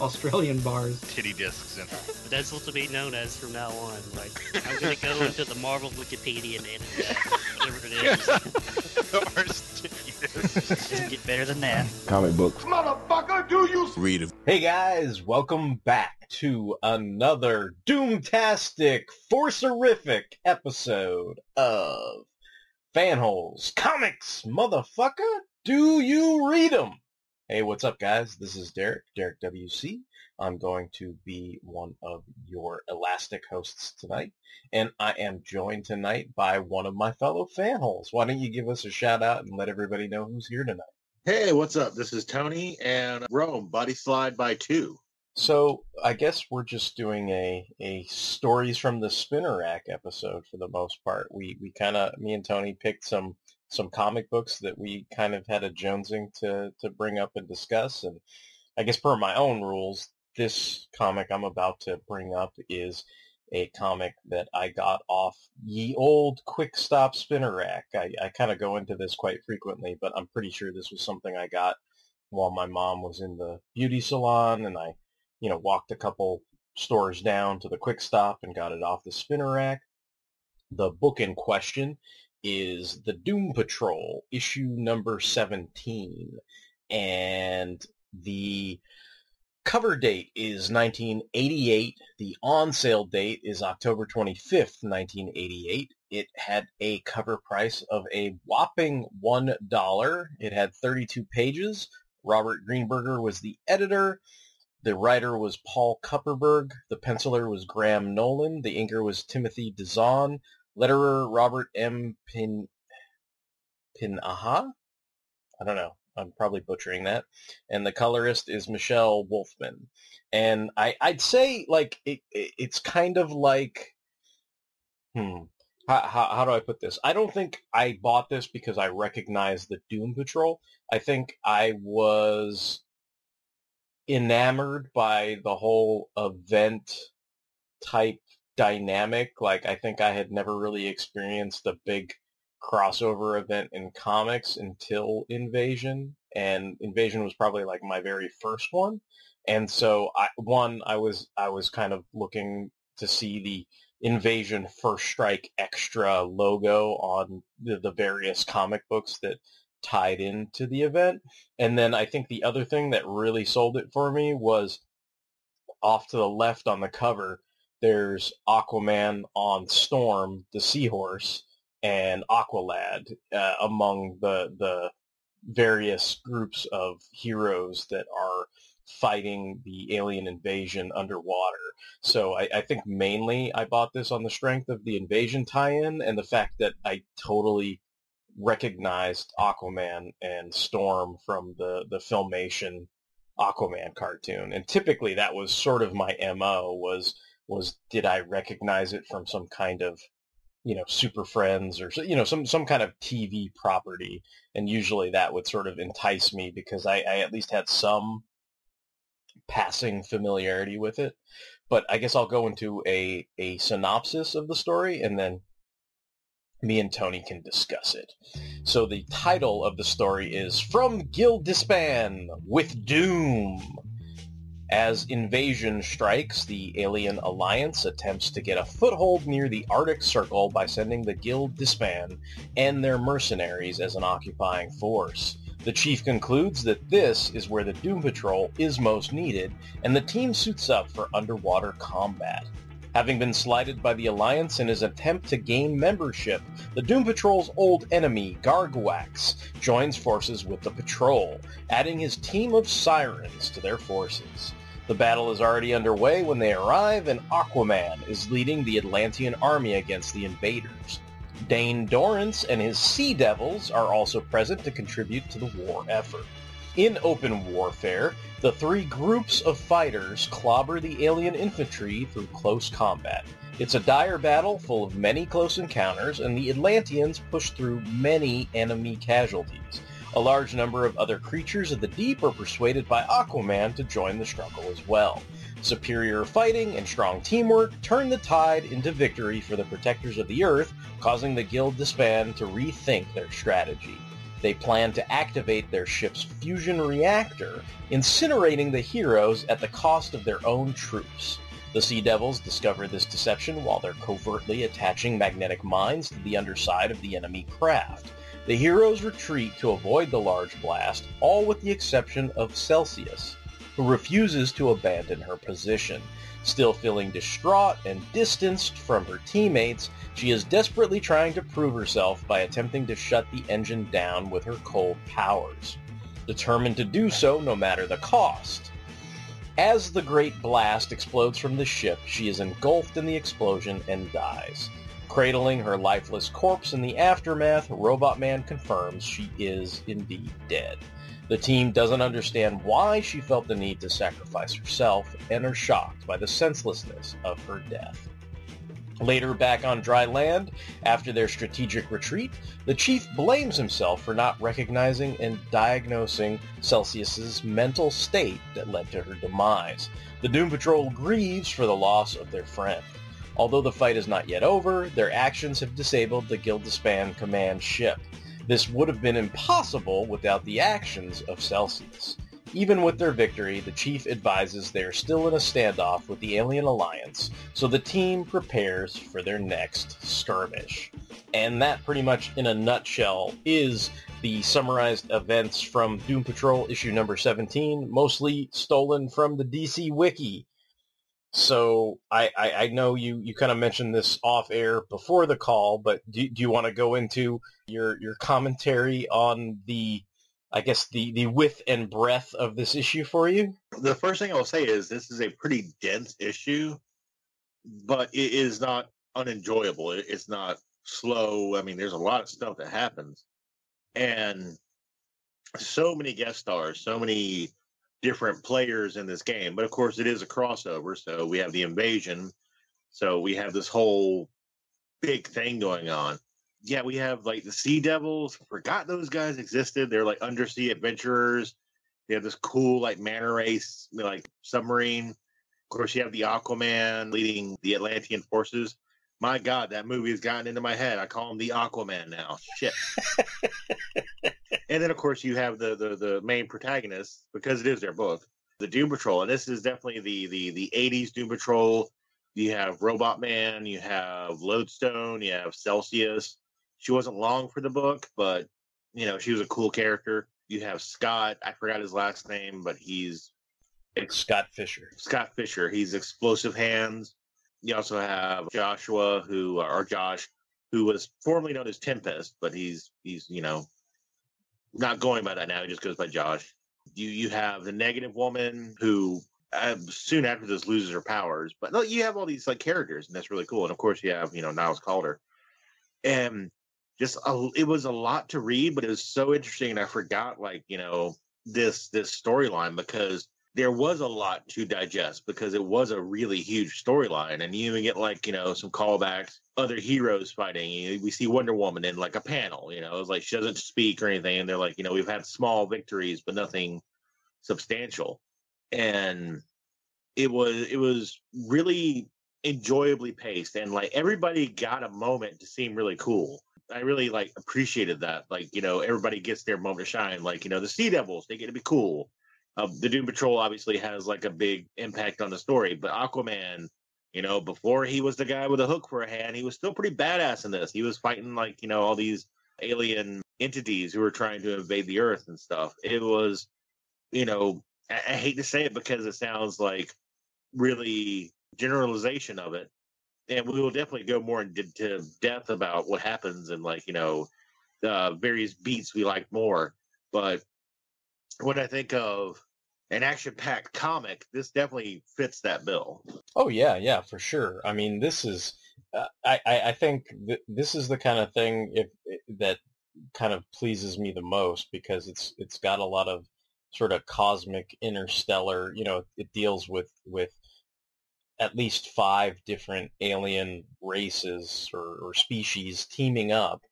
Australian bars. Titty discs in But that's what to be known as from now on. Like, I'm going to go into the Marvel Wikipedia and edit that, whatever it is. Doesn't get better than that. Comic books. Motherfucker, do you Read them. Hey guys, welcome back to another Doomtastic Forcerific episode of Fanholes Comics, motherfucker. Do you read them? Hey, what's up, guys? This is Derek, Derek WC. I'm going to be one of your elastic hosts tonight, and I am joined tonight by one of my fellow fanholes. Why don't you give us a shout out and let everybody know who's here tonight? hey, what's up? This is Tony and Rome, Body Slide by two. So I guess we're just doing a, a stories from the spinner rack episode for the most part. We we kind of me and Tony picked some some comic books that we kind of had a jonesing to to bring up and discuss. And I guess per my own rules, this comic I'm about to bring up is a comic that I got off ye old quick stop spinner rack. I, I kind of go into this quite frequently, but I'm pretty sure this was something I got while my mom was in the beauty salon and I you know, walked a couple stores down to the quick stop and got it off the spinner rack. The book in question is The Doom Patrol, issue number 17. And the cover date is 1988. The on sale date is October 25th, 1988. It had a cover price of a whopping $1. It had 32 pages. Robert Greenberger was the editor. The writer was Paul Kupperberg. The penciler was Graham Nolan. The inker was Timothy Dazan. Letterer Robert M. Pin Pinaha. I don't know. I'm probably butchering that. And the colorist is Michelle Wolfman. And I, I'd say like it, it, it's kind of like, hmm, how, how, how do I put this? I don't think I bought this because I recognized the Doom Patrol. I think I was enamored by the whole event type dynamic. Like I think I had never really experienced a big crossover event in comics until Invasion, and Invasion was probably like my very first one. And so I one I was I was kind of looking to see the Invasion First Strike extra logo on the, the various comic books that tied into the event. And then I think the other thing that really sold it for me was off to the left on the cover, there's Aquaman on Storm, the seahorse, and Aqualad uh, among the the various groups of heroes that are fighting the alien invasion underwater. So I, I think mainly I bought this on the strength of the invasion tie-in and the fact that I totally recognized Aquaman and Storm from the, the filmation Aquaman cartoon. And typically that was sort of my MO was was did I recognize it from some kind of you know Super Friends or you know some some kind of TV property and usually that would sort of entice me because I, I at least had some passing familiarity with it. But I guess I'll go into a, a synopsis of the story and then me and Tony can discuss it. So the title of the story is From Gil'Dishpan with Doom. As invasion strikes, the alien alliance attempts to get a foothold near the Arctic Circle by sending the Gil'Dishpan and their mercenaries as an occupying force. The chief concludes that this is where the Doom Patrol is most needed, and the team suits up for underwater combat. Having been slighted by the Alliance in his attempt to gain membership, the Doom Patrol's old enemy, Garguax, joins forces with the Patrol, adding his team of sirens to their forces. The battle is already underway when they arrive, and Aquaman is leading the Atlantean army against the invaders. Dane Dorrance and his Sea Devils are also present to contribute to the war effort. In open warfare, the three groups of fighters clobber the alien infantry through close combat. It's a dire battle full of many close encounters, and the Atlanteans push through many enemy casualties. A large number of other creatures of the deep are persuaded by Aquaman to join the struggle as well. Superior fighting and strong teamwork turn the tide into victory for the protectors of the Earth, causing the Gil'Dishpan to rethink their strategy. They plan to activate their ship's fusion reactor, incinerating the heroes at the cost of their own troops. The Sea Devils discover this deception while they're covertly attaching magnetic mines to the underside of the enemy craft. The heroes retreat to avoid the large blast, all with the exception of Celsius, who refuses to abandon her position. Still feeling distraught and distanced from her teammates, she is desperately trying to prove herself by attempting to shut the engine down with her cold powers. Determined to do so no matter the cost. As the great blast explodes from the ship, she is engulfed in the explosion and dies. Cradling her lifeless corpse in the aftermath, Robot Man confirms she is indeed dead. The team doesn't understand why she felt the need to sacrifice herself and are shocked by the senselessness of her death. Later back on dry land, after their strategic retreat, the chief blames himself for not recognizing and diagnosing Celsius's mental state that led to her demise. The Doom Patrol grieves for the loss of their friend. Although the fight is not yet over, their actions have disabled the Gil'Dishpan command ship. This would have been impossible without the actions of Celsius. Even with their victory, the chief advises they are still in a standoff with the Alien Alliance, so the team prepares for their next skirmish. And that pretty much in a nutshell is the summarized events from Doom Patrol issue number 17, mostly stolen from the DC Wiki. So I, I, I know you, you kind of mentioned this off air before the call, but do, do you want to go into your, your commentary on the I guess the the width and breadth of this issue for you? The first thing I'll say is this is a pretty dense issue, but it is not unenjoyable. It's not slow. I mean, there's a lot of stuff that happens, and so many guest stars, so many different players in this game. But of course, it is a crossover, so we have the invasion, so we have this whole big thing going on yeah, we have like the Sea Devils. Forgot those guys existed. They're like undersea adventurers. They have this cool like manta race, like submarine. Of course, you have the Aquaman leading the Atlantean forces. My God, that movie has gotten into my head. I call him the Aquaman now. Shit. and then, of course, you have the, the the main protagonist because it is their book, the Doom Patrol, and this is definitely the the the '80s Doom Patrol. You have Robot Man, you have Lodestone, you have Celsius, she wasn't long for the book, but you know, she was a cool character. You have Scott, I forgot his last name, but he's Scott Fisher. Scott Fisher. He's explosive hands. You also have Joshua, who or Josh, who was formerly known as Tempest, but he's he's you know not going by that now. He just goes by Josh. You you have the negative woman who uh, soon after this loses her powers, but no, you have all these like characters, and that's really cool. And of course, you have you know Niles Caulder, and just a, it was a lot to read, but it was so interesting. And I forgot like, you know, this, this storyline because there was a lot to digest because it was a really huge storyline. And you even get like, you know, some callbacks, other heroes fighting. We see Wonder Woman in like a panel, you know, it's like she doesn't speak or anything. And they're like, you know, we've had small victories, but nothing substantial. And it was, it was really enjoyably paced and like everybody got a moment to seem really cool I really like appreciated that. Like, you know, everybody gets their moment to shine. Like, you know, the Sea Devils, they get to be cool. Uh, the Doom Patrol obviously has like a big impact on the story, but Aquaman, you know, before he was the guy with a hook for a hand, he was still pretty badass in this. He was fighting like, you know, all these alien entities who were trying to invade the Earth and stuff. It was, you know, I, I hate to say it because it sounds like really generalization of it, and we will definitely go more into depth about what happens and like you know, uh, various beats we like more. But when I think of an action-packed comic, this definitely fits that bill. Oh yeah, yeah, for sure. I mean, this is, uh, I, I, think th- this is the kind of thing if, that kind of pleases me the most because it's it's got a lot of sort of cosmic interstellar. You know, it deals with with at least five different alien races or, or species teaming up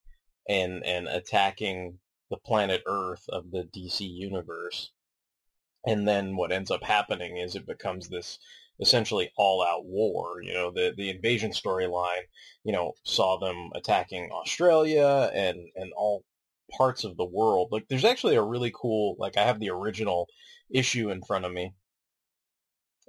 and and attacking the planet Earth of the DC universe and then what ends up happening is it becomes this essentially all-out war. You know, the the invasion storyline, you know, saw them attacking Australia and and all parts of the world. Like, there's actually a really cool like I have the original issue in front of me,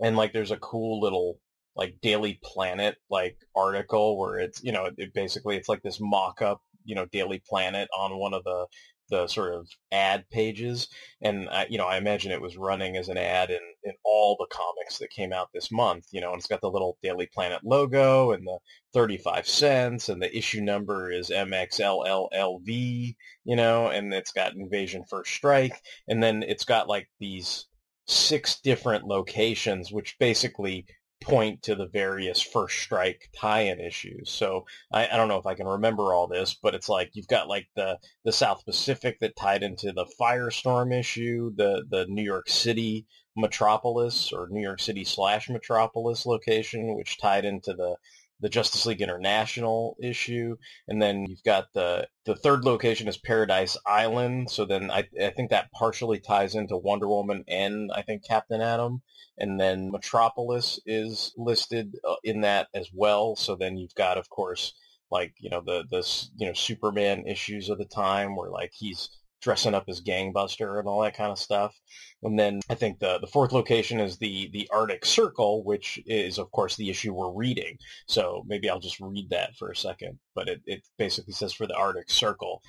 and like there's a cool little like Daily Planet like article where it's you know it basically it's like this mock-up you know Daily Planet on one of the the sort of ad pages, and I, you know I imagine it was running as an ad in, in all the comics that came out this month. You know, and it's got the little Daily Planet logo and the 35 cents, and the issue number is MXLLLV. You know, and it's got Invasion First Strike, and then it's got like these six different locations, which basically point to the various first strike tie-in issues. So I, I, don't know if I can remember all this, but it's like you've got like the the South Pacific that tied into the Firestorm issue, the the New York City Metropolis or New York City slash Metropolis location, which tied into the the Justice League International issue, and then you've got the the third location is Paradise Island. So then I I think that partially ties into Wonder Woman and I think Captain Atom, and then Metropolis is listed uh, in that as well. So then you've got of course like you know the the you know Superman issues of the time where like he's dressing up as gangbuster and all that kind of stuff. And then I think the the fourth location is the the Arctic Circle, which is of course the issue we're reading. So maybe I'll just read that for a second. But it, it basically says for the Arctic Circle.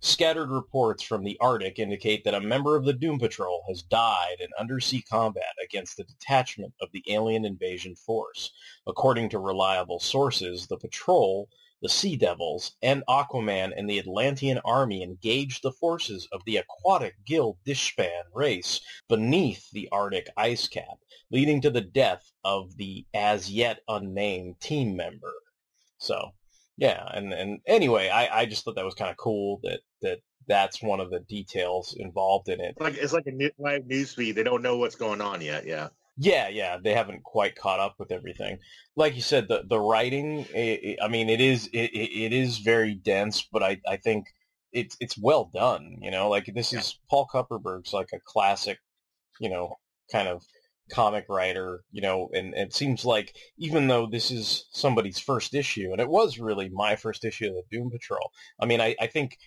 Scattered reports from the Arctic indicate that a member of the Doom Patrol has died in undersea combat against a detachment of the alien invasion force. According to reliable sources, the patrol the Sea Devils, and Aquaman and the Atlantean army engaged the forces of the aquatic Gil'Dishpan race beneath the Arctic ice cap, leading to the death of the as yet unnamed team member. So, yeah, and, and anyway, I, I just thought that was kind of cool that, that that's one of the details involved in it. Like it's like a new, live news feed. They don't know what's going on yet. Yeah. Yeah, yeah, they haven't quite caught up with everything. Like you said, the the writing, it, I mean, it is it, it is very dense, but I I think it's it's well done. You know, like this is Paul Kupperberg's like a classic, you know, kind of comic writer. You know, and, and it seems like even though this is somebody's first issue, and it was really my first issue of the Doom Patrol. I mean, I I think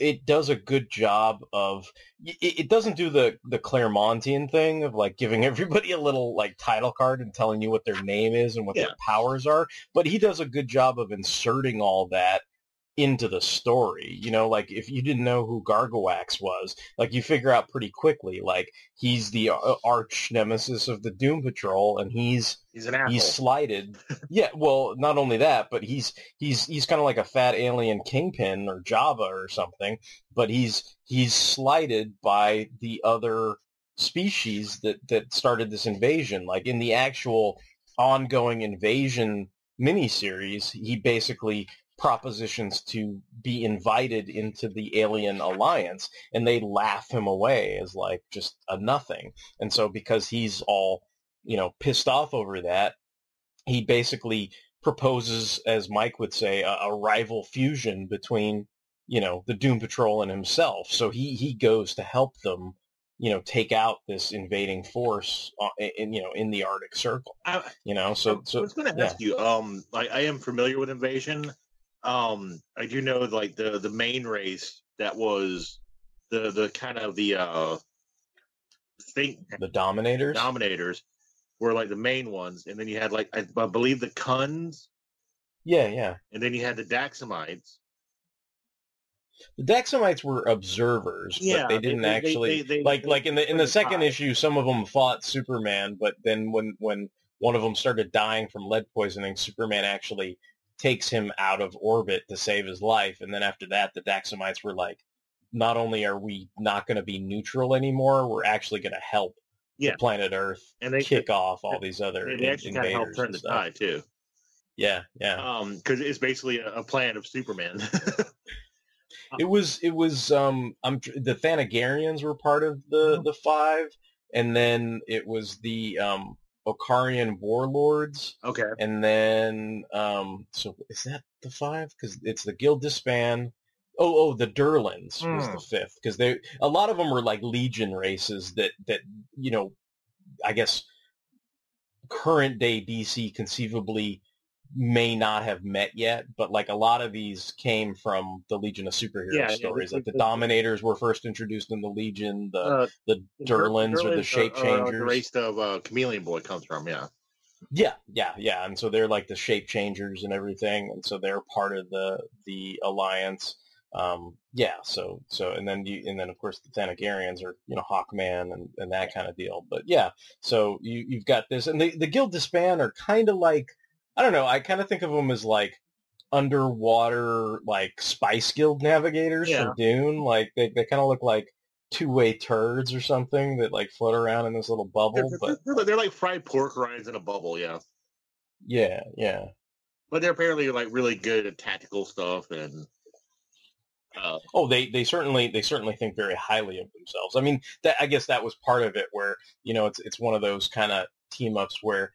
it does a good job of it, it doesn't do the the Claremontian thing of like giving everybody a little like title card and telling you what their name is and what yeah. their powers are, but he does a good job of inserting all that into the story. You know, like if you didn't know who Garguax was, like you figure out pretty quickly, like he's the uh, arch nemesis of the Doom Patrol, and he's he's an asshole. he's slighted. yeah, well, not only that, but he's he's he's kind of like a fat alien kingpin or Jabba or something, but he's he's slighted by the other species that that started this invasion. Like in the actual ongoing invasion miniseries, he basically propositions to be invited into the alien alliance and they laugh him away as like just a nothing. And so because he's all you know pissed off over that he basically proposes as mike would say a, a rival fusion between you know the doom patrol and himself. So he he goes to help them you know take out this invading force uh, in you know in the arctic circle I, you know? So so i was going to ask yeah. you um I, I am familiar with invasion um i do know like the the main race that was the the kind of the uh think the dominators dominators were like the main ones and then you had like i, I believe the Khunds yeah yeah and then you had the daxamites The Daxamites were observers, Yeah, but they didn't they- actually they- they- like like in the in the second tied. issue. Some of them fought Superman, but then when when one of them started dying from lead poisoning, Superman actually takes him out of orbit to save his life. And then after that, the Daxamites were like, not only are we not going to be neutral anymore, we're actually going to help Yeah. the planet Earth And they kick off all these other they, they actually kind of help turn the tide too. Yeah, yeah. Um, because it's basically a, a plan of Superman. It was it was um I'm the Thanagarians were part of the the five, and then it was the um Okarian warlords, okay. and then um so is that the five? Because it's the Gil'Dishpan. Oh oh the Durlans was Hmm. the fifth because they a lot of them were like Legion races that that you know I guess current day DC conceivably may not have met yet, but like a lot of these came from the Legion of Superhero Yeah, yeah, stories. the- Like the the- Dominators were first introduced in the Legion. The Uh, the Durlans or the Shape Changers. The race of uh, Chameleon Boy comes from, yeah. Yeah, yeah, yeah. And so they're like the shape changers and everything, and so they're part of the the alliance. Um, yeah, so so and then you and then of course the Thanagarians are you know Hawkman and, and that kind of deal. But yeah, so you you've got this, and the the Gil'Dishpan are kind of like I don't know. I kind of think of them as like underwater like Spice Guild navigators Yeah. from Dune. Like they they kind of look like two way turds or something that like float around in this little They're, bubble. But they're- they're like fried pork rinds in a bubble, yeah. yeah, yeah. But they're apparently like really good at tactical stuff and uh, Oh, they they certainly they certainly think very highly of themselves. I mean, that I guess that was part of it, where you know it's it's one of those kind of team ups where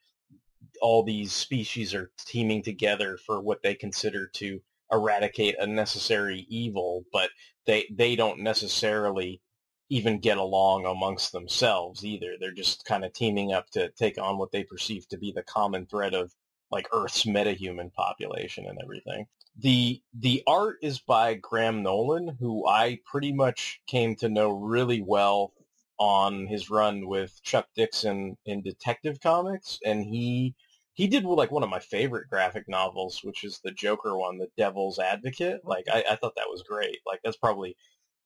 all these species are teaming together for what they consider to eradicate a necessary evil, but they they don't necessarily even get along amongst themselves either. They're just kind of teaming up to take on what they perceive to be the common threat of like Earth's metahuman population and everything. The the art is by Graham Nolan, who I pretty much came to know really well on his run with Chuck Dixon in Detective Comics, and he he did like one of my favorite graphic novels, which is the Joker one, The Devil's Advocate. Oh. Like I, I thought that was great. Like that's probably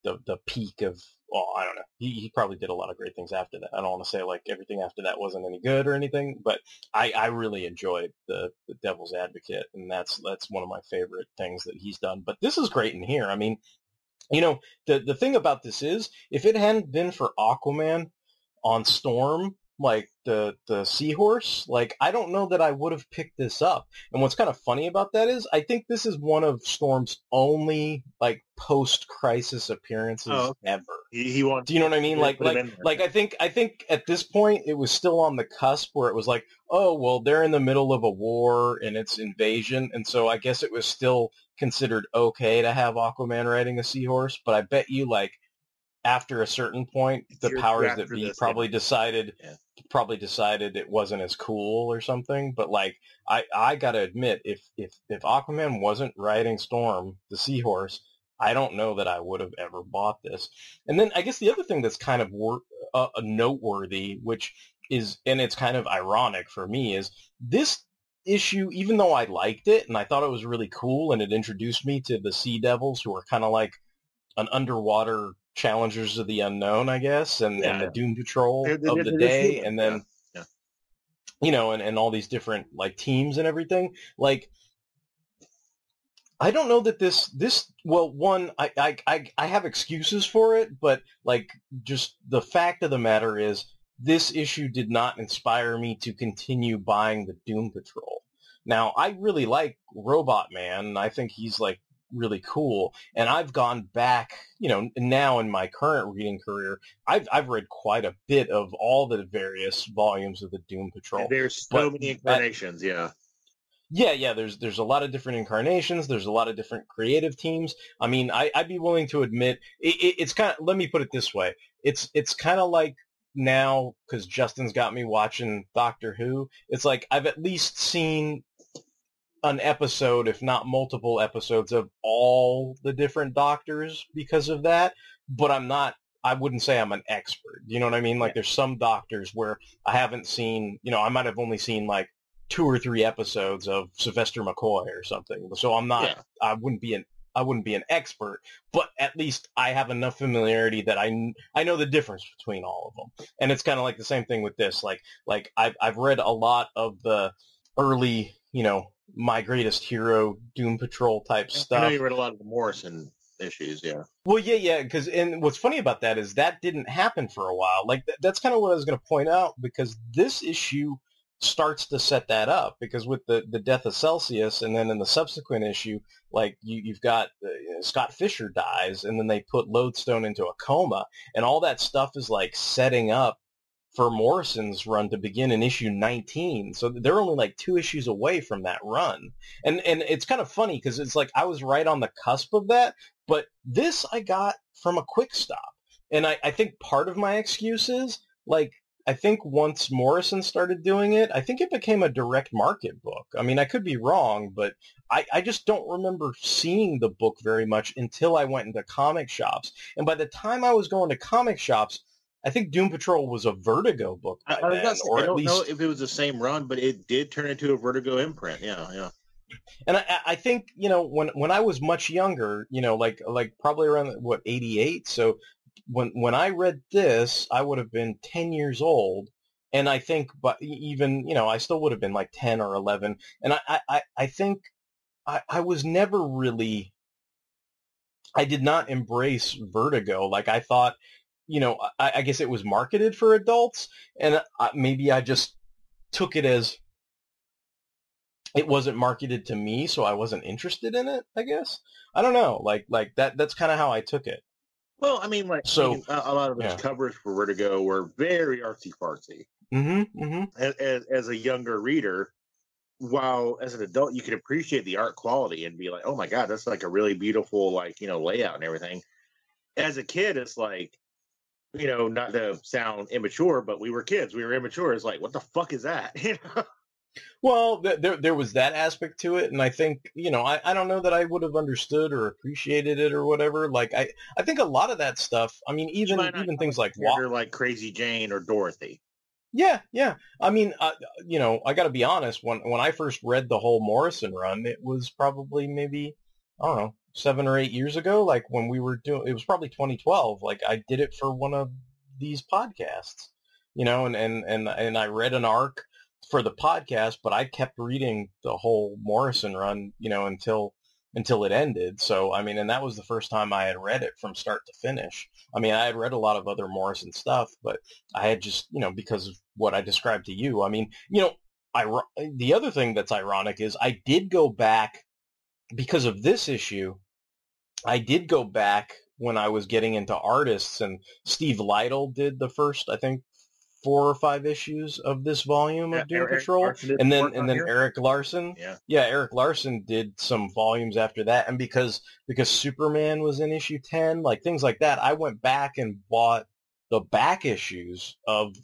the the peak of well, I don't know. He he probably did a lot of great things after that. I don't want to say like everything after that wasn't any good or anything, but I, I really enjoyed the, the Devil's Advocate, and that's that's one of my favorite things that he's done. But this is great in here. I mean, you know, the the thing about this is, if it hadn't been for Aquaman on Storm, like the the seahorse, like I don't know that I would have picked this up. And what's kind of funny about that is, I think this is one of Storm's only like post crisis oh, appearances Oh, ever. he, he wants. Do you know what I mean? Like, like, like I think, I think at this point it was still on the cusp where it was like, oh, well, they're in the middle of a war and it's invasion, and so I guess it was still considered okay to have Aquaman riding a seahorse. But I bet you, like, after a certain point, the powers that be this, probably decided, Yeah. probably decided it wasn't as cool or something. But like, I, I gotta admit, if if if Aquaman wasn't riding Storm, the seahorse. I don't know that I would have ever bought this. And then I guess the other thing that's kind of wor- uh, noteworthy, which is, and it's kind of ironic for me, is this issue, even though I liked it and I thought it was really cool and it introduced me to the Sea Devils, who are kind of like an underwater challengers of the unknown, I guess, and, and the Doom Patrol They're- they're- of the day, and then yeah. Yeah. you know, and, and all these different like teams and everything. Like, I don't know that this this well, one I, I I I have excuses for it, but like just the fact of the matter is this issue did not inspire me to continue buying the Doom Patrol. Now I really like Robot Man, I think he's like really cool. And I've gone back, you know, now in my current reading career, I've I've read quite a bit of all the various volumes of the Doom Patrol. There's so But many that- incarnations, yeah. Yeah, yeah. There's there's a lot of different incarnations. There's a lot of different creative teams. I mean, I, I'd be willing to admit it, it, it's kind of. Let me put it this way. It's it's kind of like now because Justin's got me watching Doctor Who. It's like I've at least seen an episode, if not multiple episodes, of all the different Doctors because of that. But I'm not. I wouldn't say I'm an expert. You know what I mean? Like there's some Doctors where I haven't seen. You know, I might have only seen like two or three episodes of Sylvester McCoy or something. So I'm not, Yeah. I wouldn't be an, I wouldn't be an expert, but at least I have enough familiarity that I I know the difference between all of them. And it's kind of like the same thing with this. Like like I've I've read a lot of the early, you know, my greatest hero, Doom Patrol type stuff. I know you read a lot of the Morrison issues, yeah. Well, yeah, yeah, because and what's funny about that is that didn't happen for a while. Like th- that's kind of what I was going to point out because this issue starts to set that up because with the the death of Celsius and then in the subsequent issue, like you you've got uh, Scott Fisher dies and then they put Lodestone into a coma and all that stuff is like setting up for Morrison's run to begin in issue 19. So they're only like two issues away from that run. And and it's kind of funny because it's like I was right on the cusp of that, but this I got from a quick stop. And I, I think part of my excuse is like I think once Morrison started doing it, I think it became a direct market book. I mean, I could be wrong, but I, I just don't remember seeing the book very much until I went into comic shops. And by the time I was going to comic shops, I think Doom Patrol was a Vertigo book I, I, then, gonna or I don't know if it was the same run, but it did turn into a Vertigo imprint. Yeah, yeah. And I, I think you know when when I was much younger, you know, like like probably around what eighty eight. So when when I read this, I would have been ten years old, and I think, but even you know, I still would have been like ten or eleven. And I I, I- I think I, I was never really. I did not embrace Vertigo. Like I thought, you know, I, I guess it was marketed for adults, and I, maybe I just took it as it wasn't marketed to me, so I wasn't interested in it. I guess I don't know. Like like that. That's kind of how I took it. Well, I mean, like, So- I mean, a, lot of those yeah. covers for Vertigo were very artsy fartsy. Mm-hmm. Mm-hmm. As, as, as a younger reader, while as an adult you can appreciate the art quality and be like, "Oh my god, that's like a really beautiful, like you know, layout and everything." As a kid, it's like, you know, not to sound immature, but we were kids. We were immature. It's like, what the fuck is that? You know? Well, th- there there was that aspect to it, and I think you know I, I don't know that I would have understood or appreciated it or whatever. Like I I think a lot of that stuff. I mean, even even things like Character Wa- like Crazy Jane or Dorothy. Yeah, yeah. I mean, uh, you know, I got to be honest. When when I first read the whole Morrison run, it was probably maybe I don't know seven or eight years ago. Like when we were doing, it was probably 2012. Like I did it for one of these podcasts, you know, and and and and I read an arc for the podcast, but I kept reading the whole Morrison run, you know, until until it ended. So I mean, and that was the first time I had read it from start to finish. I mean, I had read a lot of other Morrison stuff, but I had just, you know, because of what I described to you. I mean, you know, I, the other thing that's ironic is I did go back because of this issue. I did go back when I was getting into artists and Steve Lightle did the first, I think, four or five issues of this volume Yeah, of Doom Eric Patrol. And then and then here? Erik Larsen. Yeah. Yeah, Erik Larsen did some volumes after that, and because because Superman was in issue ten, like things like that, I went back and bought the back issues of,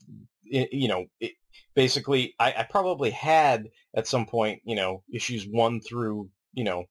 you know, it, basically I, I probably had at some point, you know, issues one through, you know,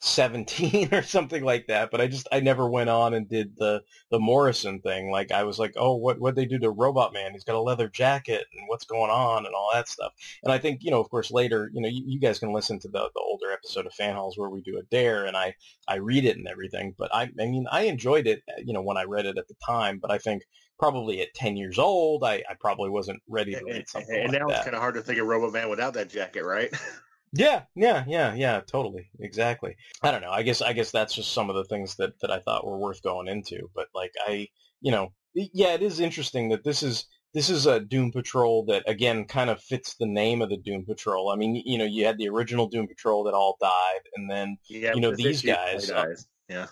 17 or something like that but i just i never went on and did the the morrison thing like i was like oh what what they do to robot man? He's got a leather jacket and what's going on and all that stuff. And i think you know of course later you know you, you guys can listen to the the older episode of Fanholes where we do a dare and i i read it and everything but i i mean i enjoyed it uh, you know when i read it at the time but i think probably at 10 years old i i probably wasn't ready to read something and like now that it's kind of hard to think of robot Man without that jacket, right? Yeah, yeah, yeah, yeah, totally, exactly. I don't know. I guess I guess that's just some of the things that that I thought were worth going into. But like I, you know, yeah, it is interesting that this is this is a Doom Patrol that again kind of fits the name of the Doom Patrol. I mean, you know, you had the original Doom Patrol that all died, and then Yeah, you know these guys. uh. Yeah.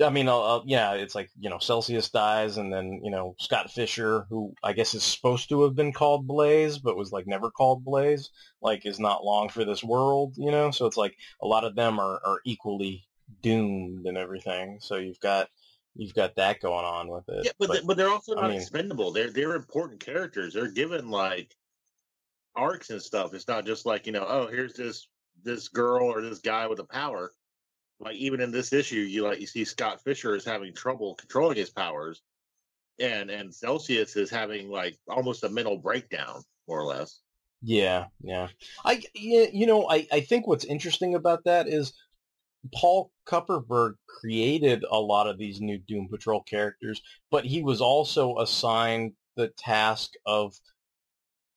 I mean, uh, uh, yeah, it's like you know Celsius dies, and then you know Scott Fisher, who I guess is supposed to have been called Blaze, but was like never called Blaze, like is not long for this world, you know. So it's like a lot of them are are equally doomed and everything. So you've got you've got that going on with it. Yeah, but, they, but they're also I not mean- expendable. They're they're important characters. They're given like arcs and stuff. It's not just like you know, oh, here's this this girl or this guy with a power. Like even in this issue, you like you see Scott Fisher is having trouble controlling his powers, and and Celsius is having like almost a mental breakdown, more or less. Yeah, yeah. I you know, I I think what's interesting about that is Paul Kupperberg created a lot of these new Doom Patrol characters, but he was also assigned the task of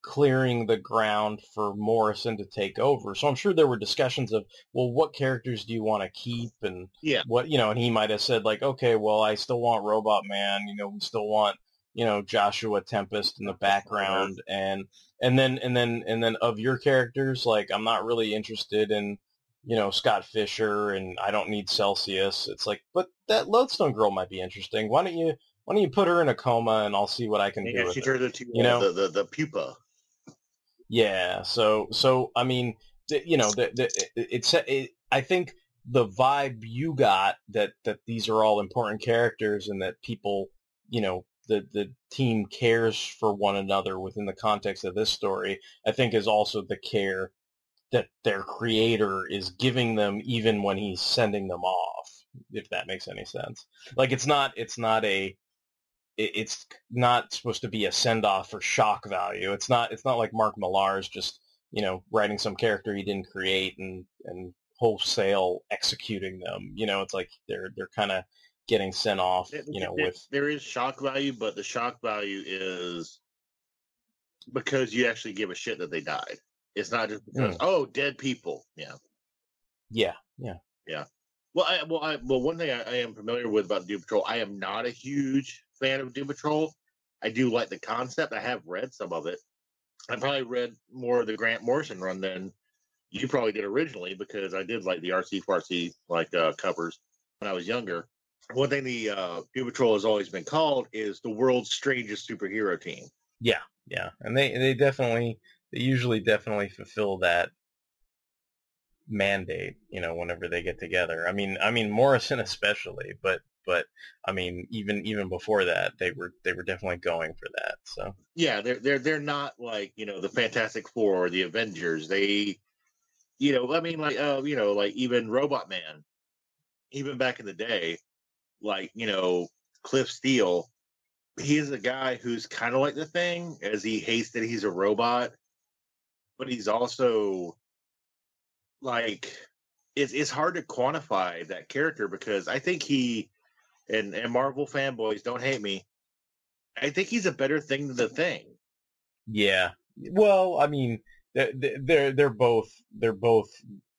clearing the ground for Morrison to take over. So I'm sure there were discussions of, well, what characters do you want to keep and Yeah. what, you know, and he might have said like, okay, well, I still want Robot Man, you know, we still want, you know, Joshua Tempest in the background and and then and then and then of your characters, like I'm not really interested in, you know, Scott Fisher and I don't need Celsius. It's like, but that Lodestone girl might be interesting. Why don't you why don't you put her in a coma and I'll see what I can do Yeah, with she turned into You uh, know? the, the the pupa. Yeah. So so I mean, you know, the, the, it's it, I think the vibe you got that that these are all important characters and that people, you know, the the team cares for one another within the context of this story. I think is also the care that their creator is giving them even when he's sending them off if that makes any sense like it's not it's not a it's not supposed to be a send off for shock value. It's not it's not like Mark Millar's just you know writing some character he didn't create and and wholesale executing them. You know, it's like they're they're kind of getting sent off. You know, There- with there is shock value, but the shock value is because you actually give a shit that they died. It's not just because Mm. oh, dead people. Yeah, yeah yeah yeah. Well, I, well, I, well. One thing I, I am familiar with about Doom Patrol, I am not a huge fan of Doom Patrol. I do like the concept. I have read some of it. I probably read more of the Grant Morrison run than you probably did originally because I did like the RC Farsi like uh, covers when I was younger. One thing the uh, Doom Patrol has always been called is the world's strangest superhero team. yeah yeah, and they they definitely they usually definitely fulfill that mandate. You know, whenever they get together. I mean I mean Morrison especially, but but I mean even even before that they were they were definitely going for that. So. Yeah, they're they're they're not like you know the Fantastic Four or the Avengers. They, you know, I mean like uh, you know like even Robot Man, even back in the day, like you know Cliff Steele, he is a guy who's kind of like the Thing, as he hates that he's a robot, but he's also like it's it's hard to quantify that character because I think he and and Marvel fanboys don't hate me. I think he's a better thing than the Thing. Yeah. Well, I mean, they're they're both they're both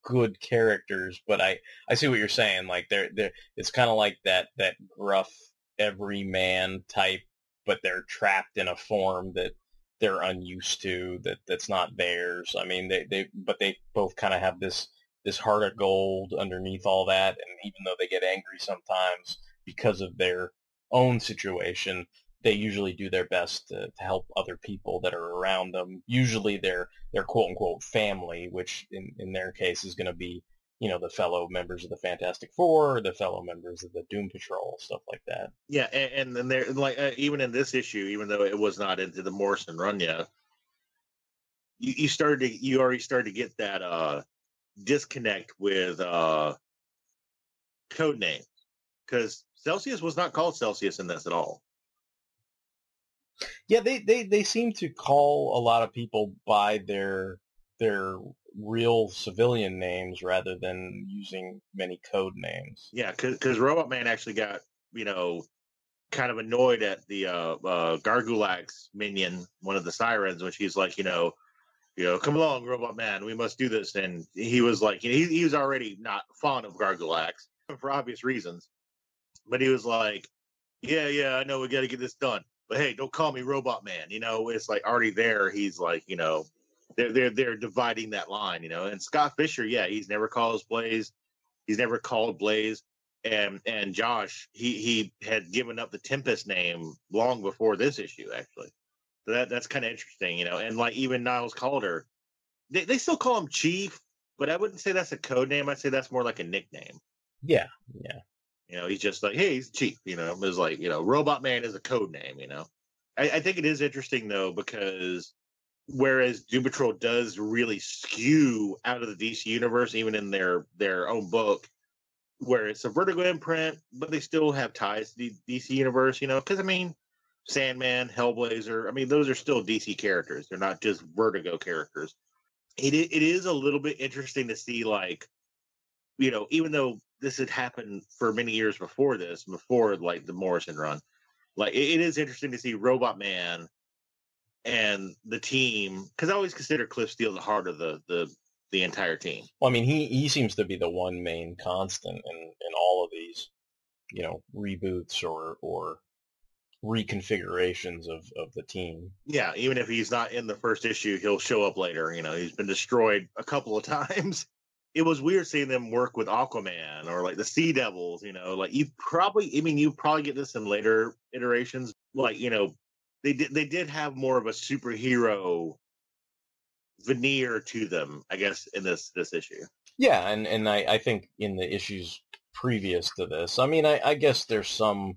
good characters, but I I see what you're saying. Like they're they're it's kind of like that that gruff everyman type, but they're trapped in a form that they're unused to that that's not theirs. I mean, they they but they both kind of have this this heart of gold underneath all that, and even though they get angry sometimes because of their own situation, they usually do their best to, to help other people that are around them. Usually their their quote unquote family, which in, in their case is going to be, you know, the fellow members of the Fantastic Four, the fellow members of the Doom Patrol, stuff like that. Yeah, and, and then there, like, uh, even in this issue, even though it was not into the Morrison run yet, you, you started to, you already started to get that uh disconnect with uh code names because Celsius was not called Celsius in this at all. Yeah, they, they, they seem to call a lot of people by their their real civilian names rather than using many code names. Yeah, because Robot Man actually got you know kind of annoyed at the uh, uh Garguax minion, one of the sirens, when she's like, you know, you know, come along, Robot Man, we must do this. And he was like, he he was already not fond of Garguax for obvious reasons, but he was like, yeah, yeah, I know we got to get this done, but hey, don't call me Robot Man. You know, it's like already there. He's like, you know, they're they're they're dividing that line. You know, and Scott Fisher, yeah, he's never called Blaze. He's never called Blaze and and Josh he he had given up the Tempest name long before this issue actually. So that that's kind of interesting, you know. And like even Niles Caulder, they they still call him Chief, but I wouldn't say that's a code name. I'd say that's more like a nickname. Yeah, yeah. You know, he's just like, hey, he's Chief. You know, it's like you know, Robot Man is a code name. You know, I, I think it is interesting though because whereas Doom Patrol does really skew out of the DC universe, even in their their own book, where it's a Vertigo imprint, but they still have ties to the DC universe, you know, because I mean, Sandman, Hellblazer, I mean, those are still DC characters. They're not just Vertigo characters. It it is a little bit interesting to see like you know, even though this had happened for many years before this, before like the Morrison run, like it, it is interesting to see Robot Man and the team because I always consider Cliff Steele the heart of the the the entire team. Well, I mean, he he seems to be the one main constant in in all of these, you know, reboots or or reconfigurations of of the team. Yeah, even if he's not in the first issue, he'll show up later. You know, he's been destroyed a couple of times. It was weird seeing them work with Aquaman or like the Sea Devils. You know, like you probably, I mean, you probably get this in later iterations. Like you know, they did they did have more of a superhero veneer to them, I guess, in this this issue. Yeah, and and I I think in the issues previous to this, I mean, I I guess there's some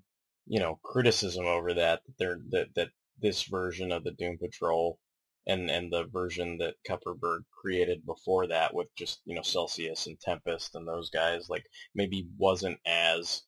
you know criticism over that there that that this version of the Doom Patrol and and the version that Kupperberg created before that with just you know Celsius and Tempest and those guys like maybe wasn't as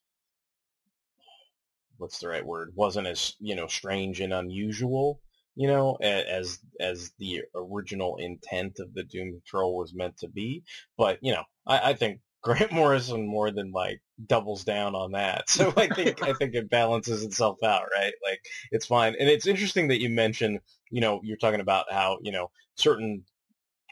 what's the right word? Wasn't as you know strange and unusual you know as as the original intent of the Doom Patrol was meant to be. But you know I, I think Grant Morrison more than like doubles down on that. So I think I think it balances itself out, right? Like it's fine. And it's interesting that you mentioned, you know, you're talking about how, you know, certain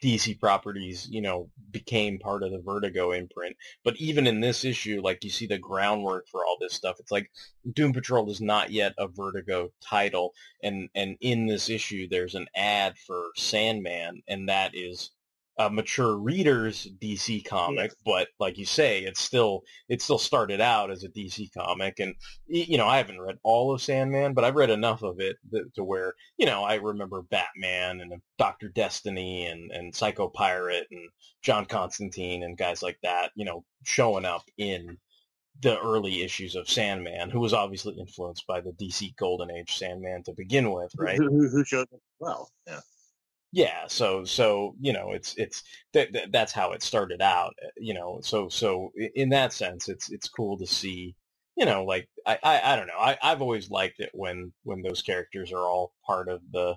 DC properties, you know, became part of the Vertigo imprint. But even in this issue, like you see the groundwork for all this stuff. It's like Doom Patrol is not yet a Vertigo title. And and in this issue there's an ad for Sandman and that is a mature reader's DC comic, but like you say, it's still it still started out as a DC comic, and you know I haven't read all of Sandman, but I've read enough of it that, to where you know I remember Batman and Doctor Destiny and and Psycho Pirate and John Constantine and guys like that, you know, showing up in the early issues of Sandman, who was obviously influenced by the DC Golden Age Sandman to begin with, right? Who, who, who showed up well? Yeah. Yeah, so so you know it's it's that, that that's how it started out, uh, you know. So so in that sense, it's it's cool to see, you know, like I I, I don't know. I I've always liked it when when those characters are all part of the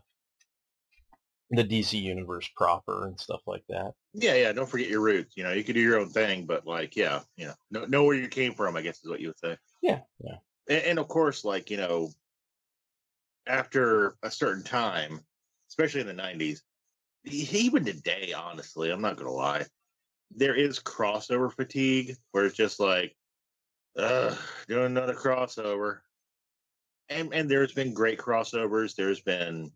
the DC universe proper and stuff like that. Yeah, yeah. Don't forget your roots. You know, you could do your own thing, but like, yeah, you know, know, know where you came from. I guess is what you would say. Yeah, yeah. And, and of course, like you know, after a certain time, especially in the '90s, even today, honestly, I'm not gonna lie, there is crossover fatigue where it's just like, uh, doing another crossover. And and there's been great crossovers. There's been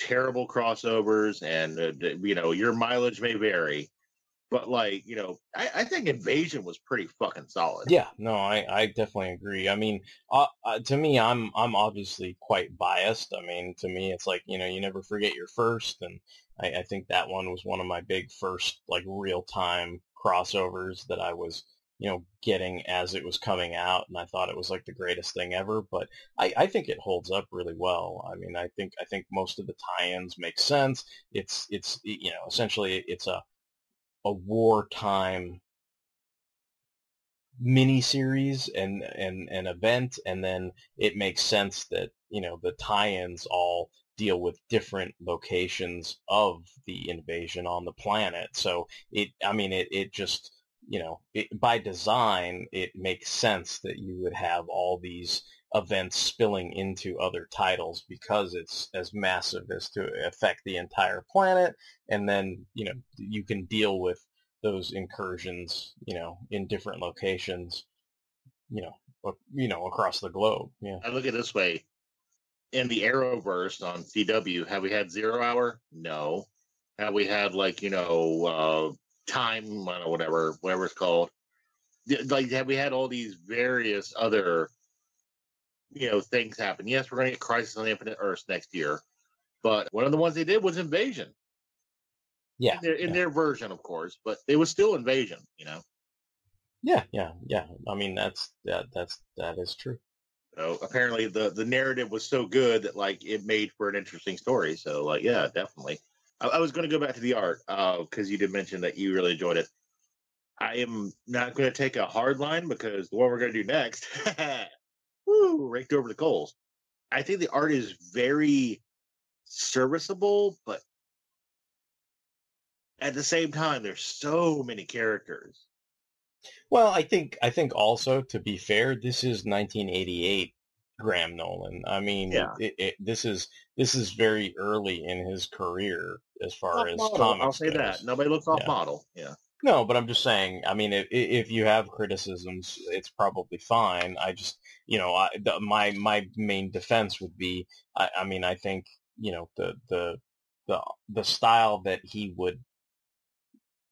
terrible crossovers, and uh, you know your mileage may vary. But like you know, I, I think Invasion was pretty fucking solid. Yeah, no, I, I definitely agree. I mean, uh, uh, to me, I'm I'm obviously quite biased. I mean, to me, it's like you know, you never forget your first, and I, I think that one was one of my big first like real time crossovers that I was you know getting as it was coming out, and I thought it was like the greatest thing ever. But I, I think it holds up really well. I mean, I think I think most of the tie-ins make sense. It's it's you know essentially it's a a wartime mini series and and an event and then it makes sense that you know the tie-ins all deal with different locations of the invasion on the planet. So it, I mean, it, it just, you know, it, by design, it makes sense that you would have all these events spilling into other titles because it's as massive as to affect the entire planet. And then, you know, you can deal with those incursions, you know, in different locations, you know, you know, across the globe. Yeah. I look at this way in the Arrowverse on CW, have we had Zero Hour? No. Have we had like you know uh, Time, I know, whatever, whatever it's called? Like, have we had all these various other you know things happen? Yes, we're going to get Crisis on Infinite Earths next year, but one of the ones they did was Invasion. Yeah, in their, in yeah. their version, of course, but it was still Invasion. You know. Yeah, yeah, yeah. I mean, that's that. That's that is true. So apparently the the narrative was so good that like it made for an interesting story. So like yeah, definitely. I, I was going to go back to the art because uh, you did mention that you really enjoyed it. I am not going to take a hard line because what we're going to do next, woo, raked over the coals. I think the art is very serviceable, but at the same time, there's so many characters Well, I think I think also to be fair, this is 1988 Graham Nolan. I mean, Yeah. it, it, this is this is very early in his career as far Off as model, comics I'll say goes. that. Nobody looks off Yeah. model. Yeah. No, but I'm just saying. I mean, if, if you have criticisms, it's probably fine. I just, you know, I, the, my my main defense would be, I, I mean, I think you know the the the the style that he would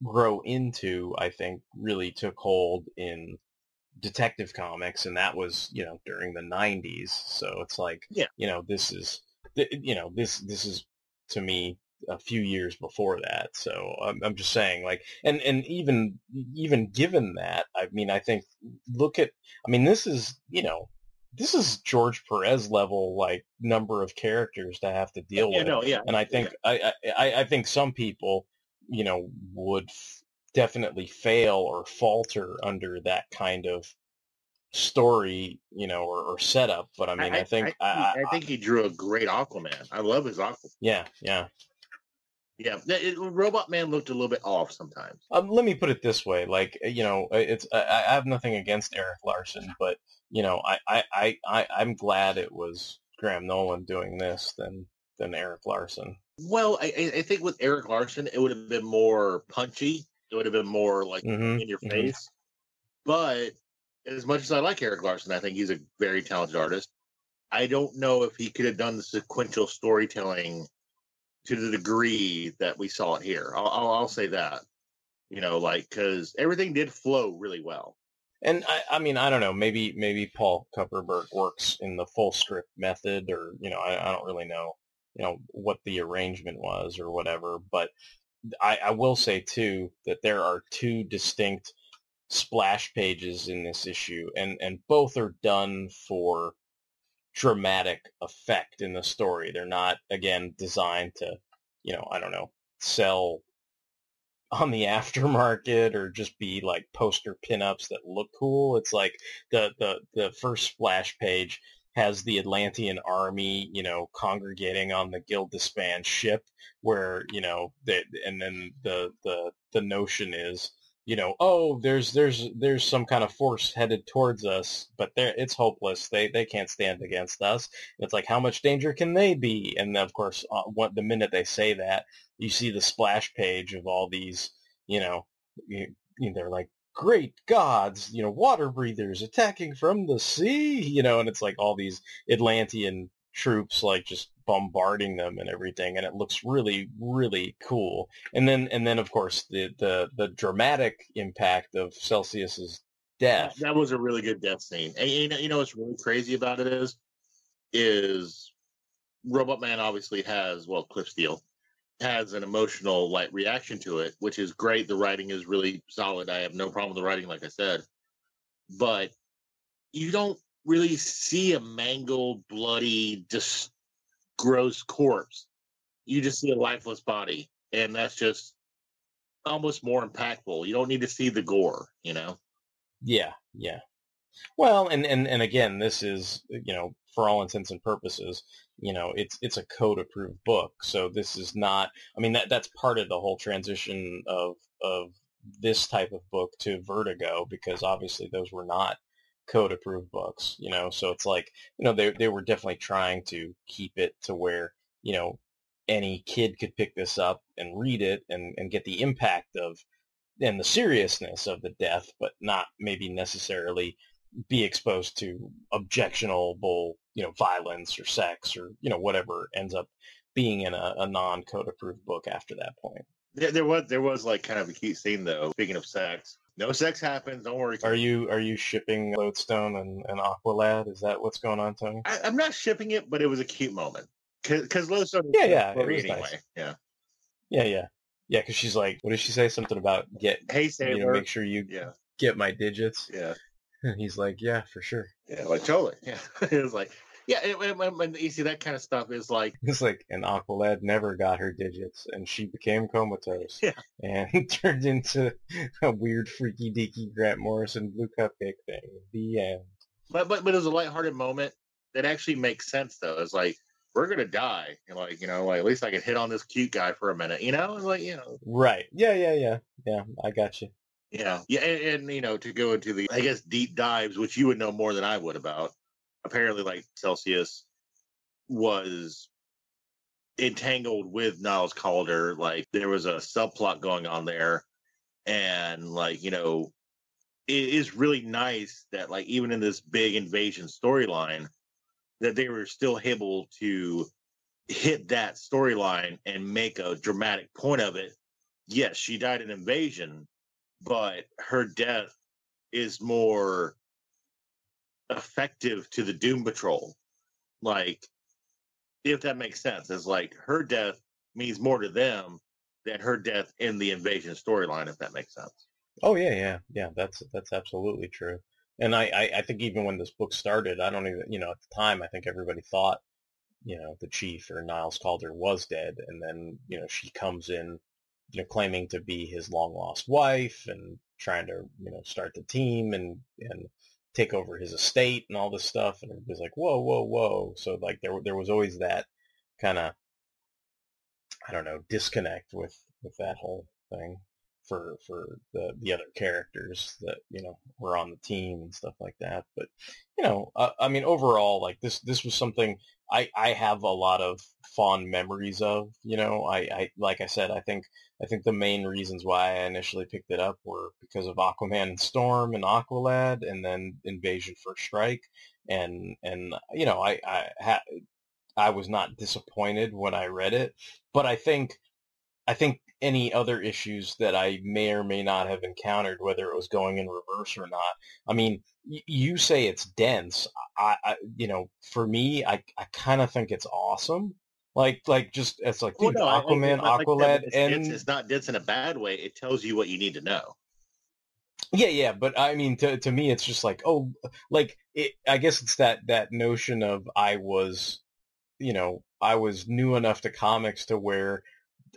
grow into, I think, really took hold in detective comics, and that was you know during the '90s. So it's like, Yeah. you know, this is, you know, this this is to me a few years before that. So I'm, I'm just saying, like, and and even even given that, I mean, I think look at, I mean, this is you know. This is George Perez level, like number of characters to have to uh, deal Yeah, with, no, yeah. and I think I, I I think some people, you know, would f- definitely fail or falter under that kind of story, you know, or, or setup. But I mean, I, think, I, I, I think he drew a great Aquaman. I love his Aquaman. yeah, yeah. Yeah, it- Robot Man looked a little bit off sometimes. Um, let me put it this way: like you know, it's I, I have nothing against Erik Larsen, but you know, I, I, I, I I'm glad it was Graham Nolan doing this than than Erik Larsen. Well, I, I- think with Erik Larsen, it would have been more punchy. It would have been more like Mhm, in your mhm. face. But as much as I like Erik Larsen, I think he's a very talented artist. I don't know if he could have done the sequential storytelling to the degree that we saw it here. I'll, I'll, I'll say that. You know, like because everything did flow really well. And I, I mean, I don't know. Maybe maybe Paul Kupperberg works in the full script method, or you know, I, I don't really know, you know, what the arrangement was or whatever. But I, I will say too that there are two distinct splash pages in this issue, and and both are done for dramatic effect in the story. They're not again designed to, you know, I don't know, sell on the aftermarket or just be like poster pinups that look cool. It's like the the the first splash page has the Atlantean army, you know, congregating on the Gil'Dishpan ship where, you know, that and then the the the notion is you know, oh, there's there's there's some kind of force headed towards us, but there it's hopeless. They they can't stand against us. And it's like, how much danger can they be? And of course, uh, what the minute they say that, you see the splash page of all these, you know, you, they're like, great gods, you know, water breathers attacking from the sea, you know, and it's like all these Atlantean troops like just bombarding them and everything and it looks really really cool and then and then of course the the the dramatic impact of celsius's death That, was a really good death scene. And you know, you know what's really crazy about it is, is Robot Man obviously has well, Cliff Steele has an emotional like reaction to it, which is great. The writing is really solid. I have no problem with the writing, like I said, but you don't really see a mangled, bloody, just gross corpse. You just see a lifeless body, and that's just almost more impactful. You don't need to see the gore, you know. Yeah, yeah. Well, and, and, and again, this is, you know, for all intents and purposes, you know, it's it's a code approved book. So this is not I mean that that's part of the whole transition of of this type of book to Vertigo because obviously those were not code approved books, you know. So it's like, you know, they they were definitely trying to keep it to where, you know, any kid could pick this up and read it and, and get the impact of and the seriousness of the death, but not maybe necessarily be exposed to objectionable, you know, violence or sex or, you know, whatever ends up being in a, a non-code approved book after that point. There, there was there was like kind of a cute scene though. Speaking of sex, no sex happens. Don't worry. Are you are you shipping Lodestone and, and Aqualad? Is that what's going on, Tony? I, I'm not shipping it, but it was a cute moment because Lodestone. Yeah, yeah, it was anyway. nice. Yeah. Yeah, yeah. Yeah, because she's like, what did she say? Something about get, Hey, you know, Sailor. make sure you Yeah. get my digits. Yeah. And he's like, yeah, for sure. Yeah. Like totally. Yeah. it was like, yeah. And, and, and you see that kind of stuff is like, It's like, and Aqualad never got her digits, and she became comatose. Yeah. And turned into a weird, freaky, deaky Grant Morrison blue cupcake thing. The end. but but but it was a lighthearted moment that actually makes sense though. It's like we're gonna die, and like you know, like at least I could hit on this cute guy for a minute, you know, and like you know, Right. Yeah, yeah, yeah. Yeah, I got you. Yeah, yeah, and, and you know to go into the I guess deep dives, which you would know more than I would about. Apparently, like Celsius was entangled with Niles Caulder. Like there was a subplot going on there, and like you know, it is really nice that like even in this big invasion storyline, that they were still able to hit that storyline and make a dramatic point of it. Yes, she died in invasion, but her death is more effective to the Doom Patrol. Like, if that makes sense, it's like her death means more to them than her death in the invasion storyline, if that makes sense. Oh yeah, yeah, yeah. That's that's absolutely true. And I, I, I think even when this book started, I don't even you know at the time I think everybody thought you know the chief or Niles Caulder was dead, and then you know she comes in you know claiming to be his long lost wife and trying to you know start the team and and take over his estate and all this stuff, and it was like whoa whoa whoa. So like there there was always that kind of I don't know disconnect with with that whole thing for for the the other characters that you know were on the team and stuff like that. But you know, uh, I mean, overall, like this this was something I I have a lot of fond memories of. You know, I I like I said, I think I think the main reasons why I initially picked it up were because of Aquaman and Storm and Aqualad, and then Invasion First Strike, and and you know, I I ha- I was not disappointed when I read it, but I think I think any other issues that I may or may not have encountered, whether it was going in reverse or not. I mean, y- you say it's dense. I, I you know, for me, I, I kind of think it's awesome. Like, like just it's like, dude, Well, no, Aquaman, like Aqualad, it's, and it's, it's not dense in a bad way. It tells you what you need to know. Yeah, yeah, but I mean, to to me, it's just like, oh, like it. I guess it's that that notion of I was, you know, I was new enough to comics to where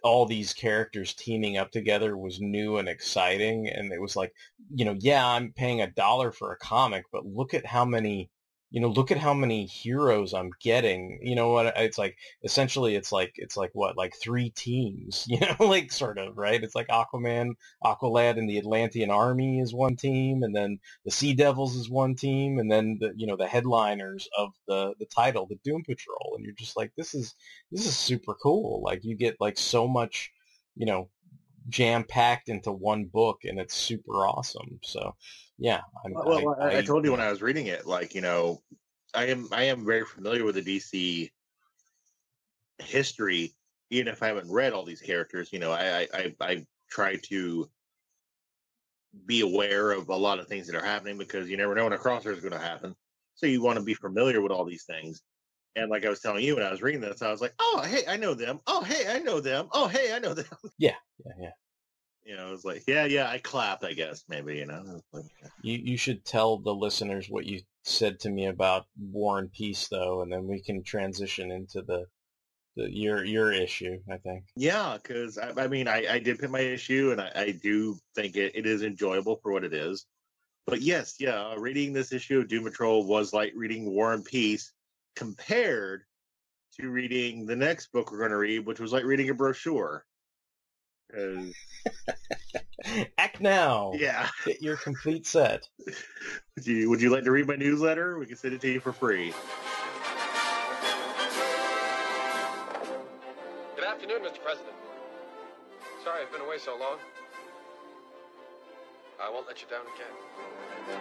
all these characters teaming up together was new and exciting, and it was like, you know, yeah, I'm paying a dollar for a comic, but look at how many, you know, look at how many heroes I'm getting. You know what? It's like essentially, it's like it's like what, like three teams, you know, like sort of right. It's like Aquaman, Aqualad, and the Atlantean Army is one team, and then the Sea Devils is one team, and then the you know the headliners of the the title, the Doom Patrol, and you're just like, this is this is super cool. Like you get like so much, you know, jam packed into one book, and it's super awesome. So, yeah, I'm, Well, well, I, I told you when I was reading it, like you know, I am I am very familiar with the DC history, even if I haven't read all these characters. You know, I I, I, I try to be aware of a lot of things that are happening because you never know when a crossover is going to happen. So you want to be familiar with all these things. And like I was telling you when I was reading this, I was like, "Oh, hey, I know them. Oh, hey, I know them. Oh, hey, I know them." yeah, yeah, yeah. You know, it was like, "Yeah, yeah, I clapped. I guess maybe." You know, You you should tell the listeners what you said to me about War and Peace, though, and then we can transition into the the your your issue. I think. Yeah, because I, I mean, I, I did pick my issue, and I, I do think it, it is enjoyable for what it is. But yes, yeah, uh, reading this issue of Doom Patrol was like reading War and Peace compared to reading the next book we're going to read, which was like reading a brochure. 'Cause- Act now. yeah, Get your complete set. would you would you like to read my newsletter? We can send it to you for free. Good afternoon, Mr. President. Sorry I've been away so long. I won't let you down again.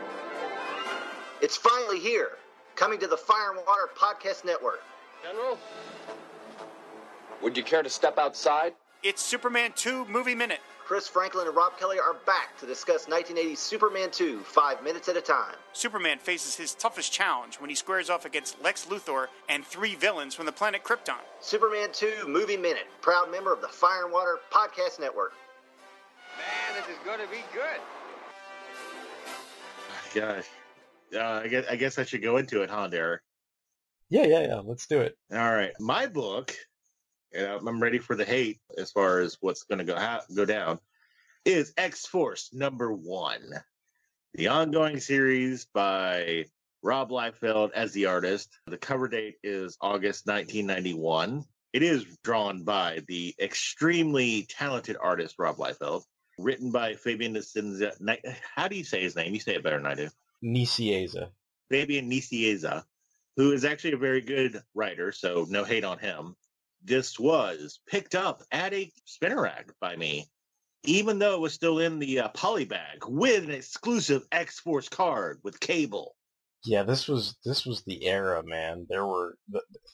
It's finally here, coming to the Fire and Water Podcast Network. General? Would you care to step outside? It's Superman 2 Movie Minute. Chris Franklin and Rob Kelly are back to discuss 1980's Superman 2, five minutes at a time. Superman faces his toughest challenge when he squares off against Lex Luthor and three villains from the planet Krypton. Superman 2 Movie Minute, proud member of the Fire and Water Podcast Network. Man, this is going to be good. Gosh, uh, I guess I guess I should go into it, huh, Derek? Yeah, yeah, yeah. Let's do it. All right, my book, and I'm ready for the hate as far as what's going to go ha- go down, is X Force number one, the ongoing series by Rob Liefeld as the artist. The cover date is August 1991. It is drawn by the extremely talented artist Rob Liefeld. written by Fabian Nicieza. How do you say his name? You say it better than I do. Nicieza. Fabian Nicieza, who is actually a very good writer, so no hate on him. This was picked up at a spinner rack by me, even though it was still in the uh, poly bag with an exclusive X Force card with cable. Yeah, this was this was the era, man. There were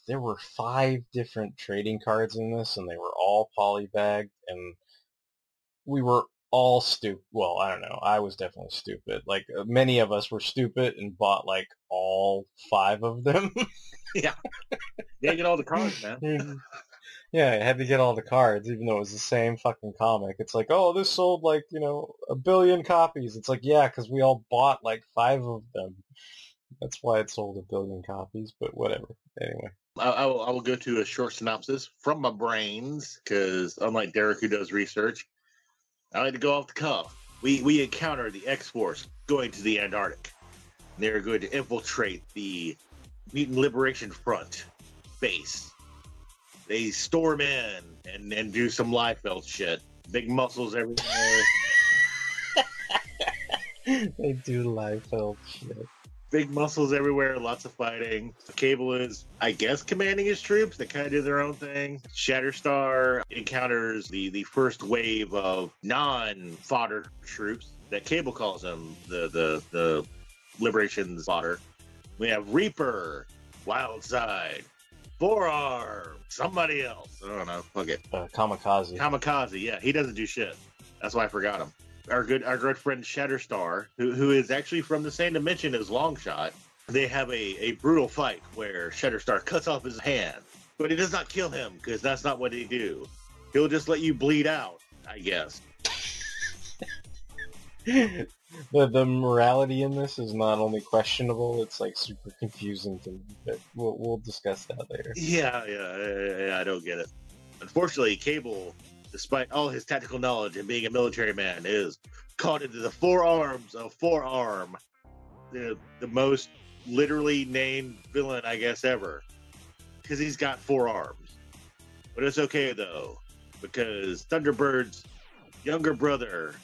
there were five different trading cards in this, and they were all poly bagged, and we were all stupid. Well, I don't know. I was definitely stupid. Like uh, many of us were stupid and bought like all five of them. yeah, yeah, get all the cards, man. yeah, I had to get all the cards, even though it was the same fucking comic. It's like, oh, this sold like you know a billion copies. It's like, yeah, because we all bought like five of them. That's why it sold a billion copies. But whatever. Anyway. I, I, will, I will go to a short synopsis from my brains because unlike Derek who does research, I like to go off the cuff. We we encounter the X Force going to the Antarctic. They're going to infiltrate the Mutant Liberation Front base. They storm in and, and do some Liefeld shit. Big muscles everywhere. they do Liefeld shit big muscles everywhere, lots of fighting. Cable is, I guess, commanding his troops. They kind of do their own thing. Shatterstar encounters the the first wave of non-fodder troops that Cable calls them the the the Liberation's fodder. We have Reaper, Wildside, Forearm, somebody else. I don't know. Fuck it. Uh, kamikaze. Kamikaze. Yeah, he doesn't do shit. That's why I forgot him our good our good friend Shatterstar, who who is actually from the same dimension as Longshot. They have a, a brutal fight where Shatterstar cuts off his hand, but he does not kill him because that's not what he do. He'll just let you bleed out, I guess. the the morality in this is not only questionable; it's like super confusing to me. But we'll we'll discuss that later. Yeah, yeah, yeah, yeah I don't get it. Unfortunately, Cable despite all his tactical knowledge and being a military man, is caught into the forearms of Forearm, the the most literally named villain I guess ever, because he's got four arms. But it's okay though, because Thunderbird's younger brother,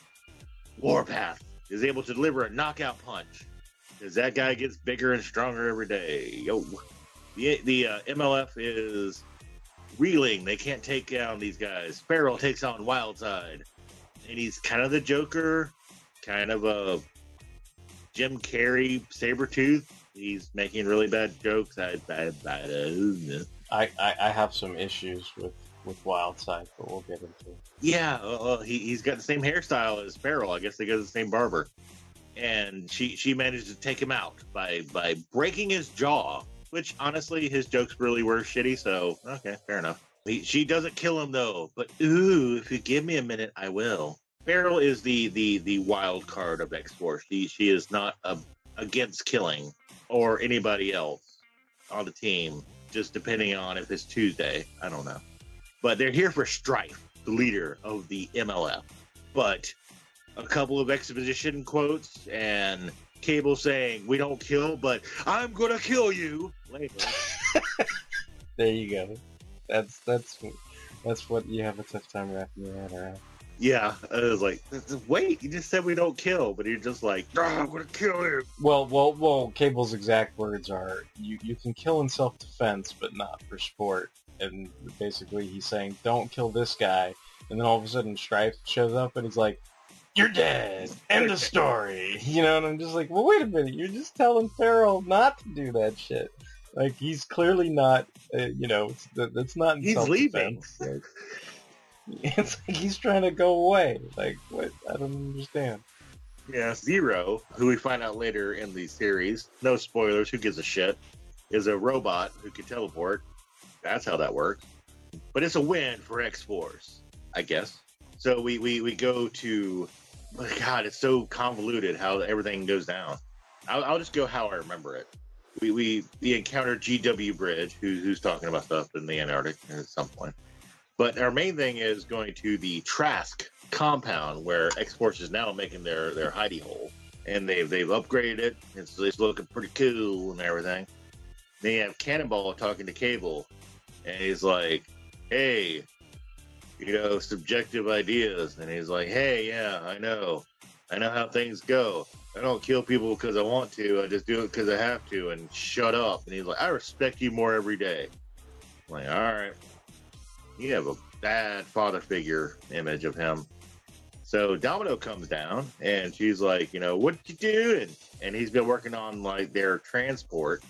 Warpath, is able to deliver a knockout punch. Because that guy gets bigger and stronger every day. Yo, the the uh, MLF is reeling. They can't take down these guys. Feral takes on Wildside, and he's kind of the Joker, kind of a Jim Carrey Sabretooth. He's making really bad jokes. I, I, I, I, I, I have some issues with with Wildside, but we'll get into it. Yeah, uh, he, he's got the same hairstyle as Feral. I guess they go to the same barber. And she she managed to take him out by by breaking his jaw which honestly, his jokes really were shitty. So okay, fair enough. He, she doesn't kill him though. But ooh, if you give me a minute, I will. Feral is the the the wild card of X Force. She she is not a, against killing or anybody else on the team. Just depending on if it's Tuesday, I don't know. But they're here for Strife, the leader of the MLF. But a couple of exposition quotes and Cable saying, "We don't kill, but I'm gonna kill you." Later. there you go. That's that's that's what you have a tough time wrapping your head around. Yeah, I was like, wait, you just said we don't kill, but you're just like, oh, I'm gonna kill you. Well, well, well. Cable's exact words are, "You you can kill in self defense, but not for sport." And basically, he's saying, "Don't kill this guy." And then all of a sudden, Strife shows up, and he's like, "You're dead." End of story. You know, and I'm just like, "Well, wait a minute. You're just telling Feral not to do that shit." Like he's clearly not, uh, you know, it's, that's not. he's leaving. Like, it's like he's trying to go away. Like what? I don't understand. Yeah, Zero, who we find out later in the series, no spoilers, who gives a shit, is a robot who can teleport. That's how that works. But it's a win for X Force, I guess. So we, we, we go to, God, it's so convoluted how everything goes down. I'll, I'll just go how I remember it we we, we GW Bridge, who, who's talking about stuff in the Antarctic at some point. But our main thing is going to the Trask compound, where X Force is now making their their hidey hole, and they've they've upgraded it. It's, it's looking pretty cool and everything. They have Cannonball talking to Cable, and he's like, "Hey, you know, subjective ideas. And he's like, hey, yeah, I know. I know how things go. I don't kill people because I want to. I just do it because I have to. And shut up. And he's like, I respect you more every day. I'm like, all right. You have a bad father figure image of him. So Domino comes down and she's like, you know, what you doing? And he's been working on like their transport.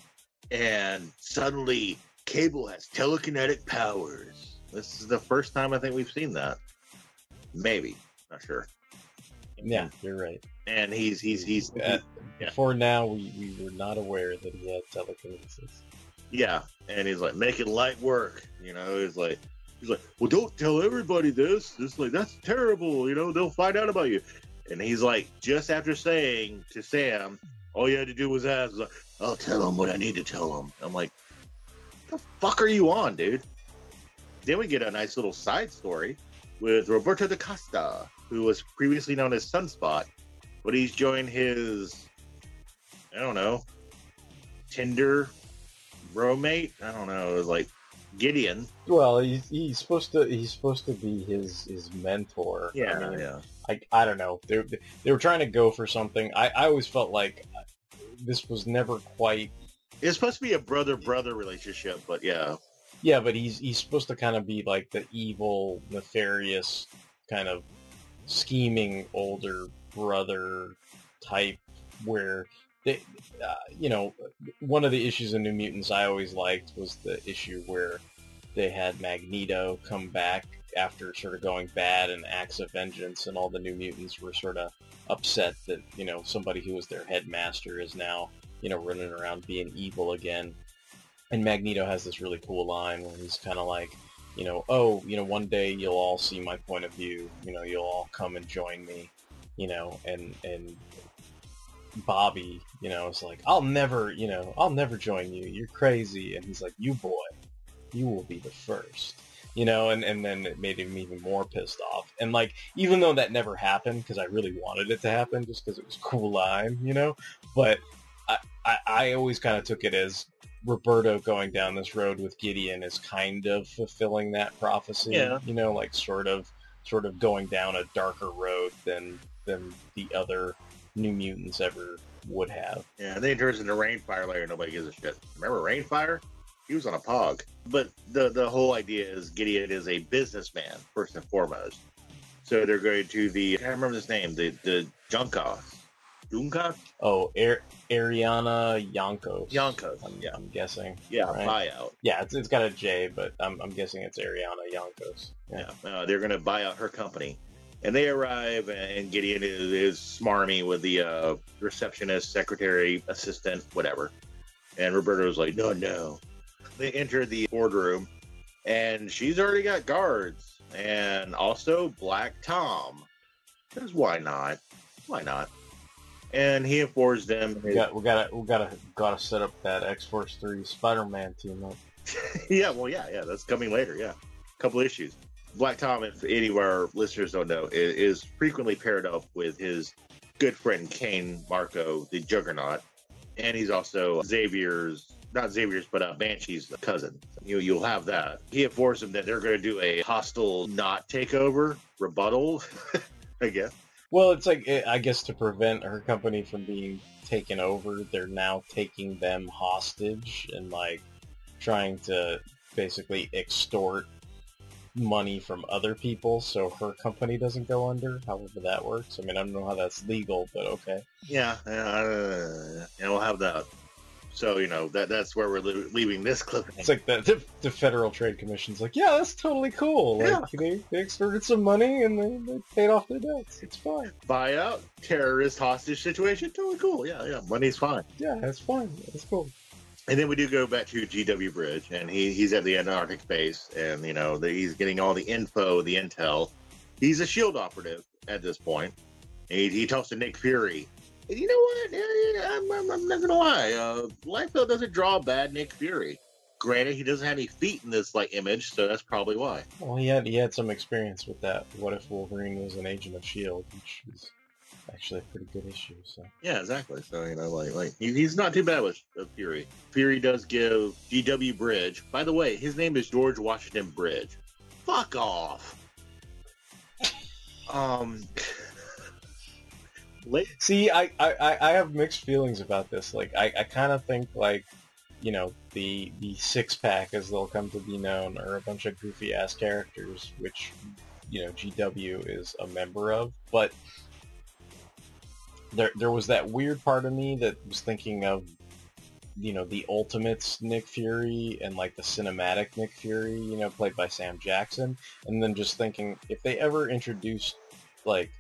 And suddenly Cable has telekinetic powers. This is the first time I think we've seen that. Maybe. Not sure. Yeah, you're right. And he's he's he's Uh, Before now, we, we were not aware that he had telekinesis. Yeah, and he's like making light work. You know, he's like, he's like, well, don't tell everybody this. It's like that's terrible. You know, they'll find out about you. And he's like, just after saying to Sam, all you had to do was ask. Like, I'll tell him what I need to tell him. I'm like, the fuck are you on, dude? Then we get a nice little side story with Roberto da Costa, who was previously known as Sunspot, but he's joined his, I don't know, Tinder roommate. I don't know. It was like Gideon. Well, he's, he's supposed to he's supposed to be his his mentor. Yeah, I mean, yeah. I, I don't know. They they were trying to go for something. I, I always felt like this was never quite. It's supposed to be a brother brother relationship, but yeah, Yeah, but he's he's supposed to kind of be like the evil, nefarious, kind of scheming older brother type, where they, uh, you know, one of the issues in New Mutants I always liked was the issue where they had Magneto come back after sort of going bad and acts of vengeance, and all the New Mutants were sort of upset that you know somebody who was their headmaster is now you know running around being evil again. And Magneto has this really cool line where he's kind of like, you know, oh, you know, one day you'll all see my point of view. You know, you'll all come and join me. You know, and and Bobby, you know, is like, I'll never, you know, I'll never join you. You're crazy. And he's like, you boy, you will be the first. You know, and, and then it made him even more pissed off. And like, even though that never happened, because I really wanted it to happen, just because it was cool line, you know, but I, I, I always kind of took it as Roberto going down this road with Gideon is kind of fulfilling that prophecy. Yeah. You know, like sort of sort of going down a darker road than than the other New Mutants ever would have. yeah. And then he turns into Reignfire later. Nobody gives a shit. Remember Reignfire? He was on a pog. But the the whole idea is Gideon is a businessman first and foremost. So they're going to the I can't remember his name. The the Junka, Junka, Oh, Ar- Ariana Yankos. Yankos. I'm, Yeah. I'm guessing. yeah, right? buyout. Yeah, it's, it's got a J, but I'm, I'm guessing it's Ariana Yankos. Yeah, uh, they're going to buy out her company. And they arrive, and Gideon is, is smarmy with the uh, receptionist, secretary, assistant, whatever. And Roberto's like, no, no. They enter the boardroom, and she's already got guards, and also Black Tom. Because why not? Why not? And he affords them. We got we gotta we gotta gotta set up that X Force Three Spider Man team up. yeah, well, yeah, yeah, that's coming later. Yeah, a couple issues. Black Tom, if any of our listeners don't know, is, is frequently paired up with his good friend Cain Marko, the Juggernaut, and he's also Xavier's, not Xavier's, but uh, Banshee's cousin. You you'll have that. He informs them that they're going to do a hostile not takeover rebuttal, I guess. Well, it's like eh, I guess to prevent her company from being taken over, they're now taking them hostage and like trying to basically extort money from other people so her company doesn't go under. However that works. I mean, I don't know how that's legal, but okay. Yeah, uh, and we'll have that. So you know that that's where we're li- leaving this clip. It's like the, the the Federal Trade Commission's like, yeah, that's totally cool. Like Yeah. they, they extorted some money and they, they paid off their debts. It's fine. buyout, terrorist hostage situation. Totally cool. Yeah, yeah. Money's fine. Yeah, that's fine. That's cool. And then we do go back to GW Bridge, and he, he's at the Antarctic base, and you know the, he's getting all the info, the intel. He's a Shield operative at this point. He, he talks to Nick Fury. And you know what? Yeah, yeah, I'm, I'm, I'm not gonna lie. Uh, Liefeld doesn't draw a bad Nick Fury. Granted, he doesn't have any feet in this like image, so that's probably why. Well, he had he had some experience with that. What if Wolverine was an agent of Shield, which is actually a pretty good issue. So Yeah, exactly. So you know, like, like he, he's not too bad with uh, Fury. Fury does give GW Bridge. By the way, his name is George Washington Bridge. Fuck off. Um, See, I, I, I- have mixed feelings about this. Like, I, I kind of think like, you know, the the six pack, as they'll come to be known, are a bunch of goofy ass characters, which, you know, GW is a member of. But there there was that weird part of me that was thinking of, you know, the Ultimates Nick Fury and like the cinematic Nick Fury, you know, played by Sam Jackson, and then just thinking if they ever introduced like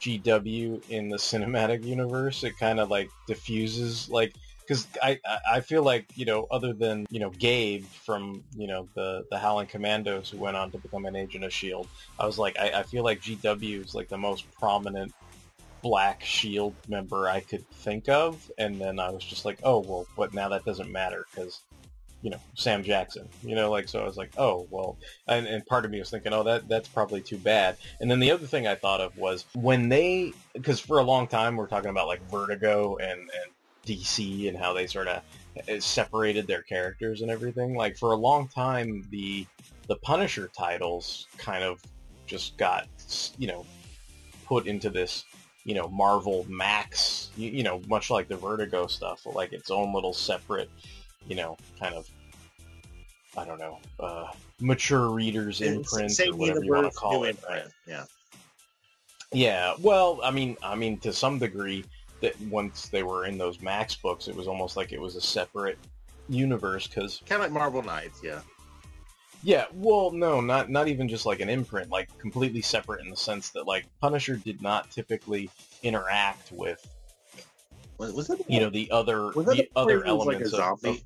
GW in the cinematic universe, it kind of like diffuses like because I I- feel like you know other than you know Gabe from you know the the Howling Commandos who went on to become an agent of Shield, I was like I, I feel like GW is like the most prominent Black Shield member I could think of, and then I was just like oh well, but now that doesn't matter because you know Sam Jackson, you know like so I was like oh well, and, and part of me was thinking oh that that's probably too bad, and then the other thing I thought of was when they because for a long time we're talking about like Vertigo and and DC and how they sort of eh, separated their characters and everything. Like for a long time, the the Punisher titles kind of just got you know put into this you know Marvel Max, you, you know, much like the Vertigo stuff, like its own little separate, you know, kind of I don't know, uh, mature readers imprint Same or whatever you want to call it. imprint. right? Yeah. Yeah, well, I mean, I mean, to some degree, that once they were in those Max books, it was almost like it was a separate universe because Kind of like Marvel Knights, yeah. yeah, well, no, not not even just like an imprint, like completely separate in the sense that like Punisher did not typically interact with Was, was that you know the other the the other part where he was like elements of, of-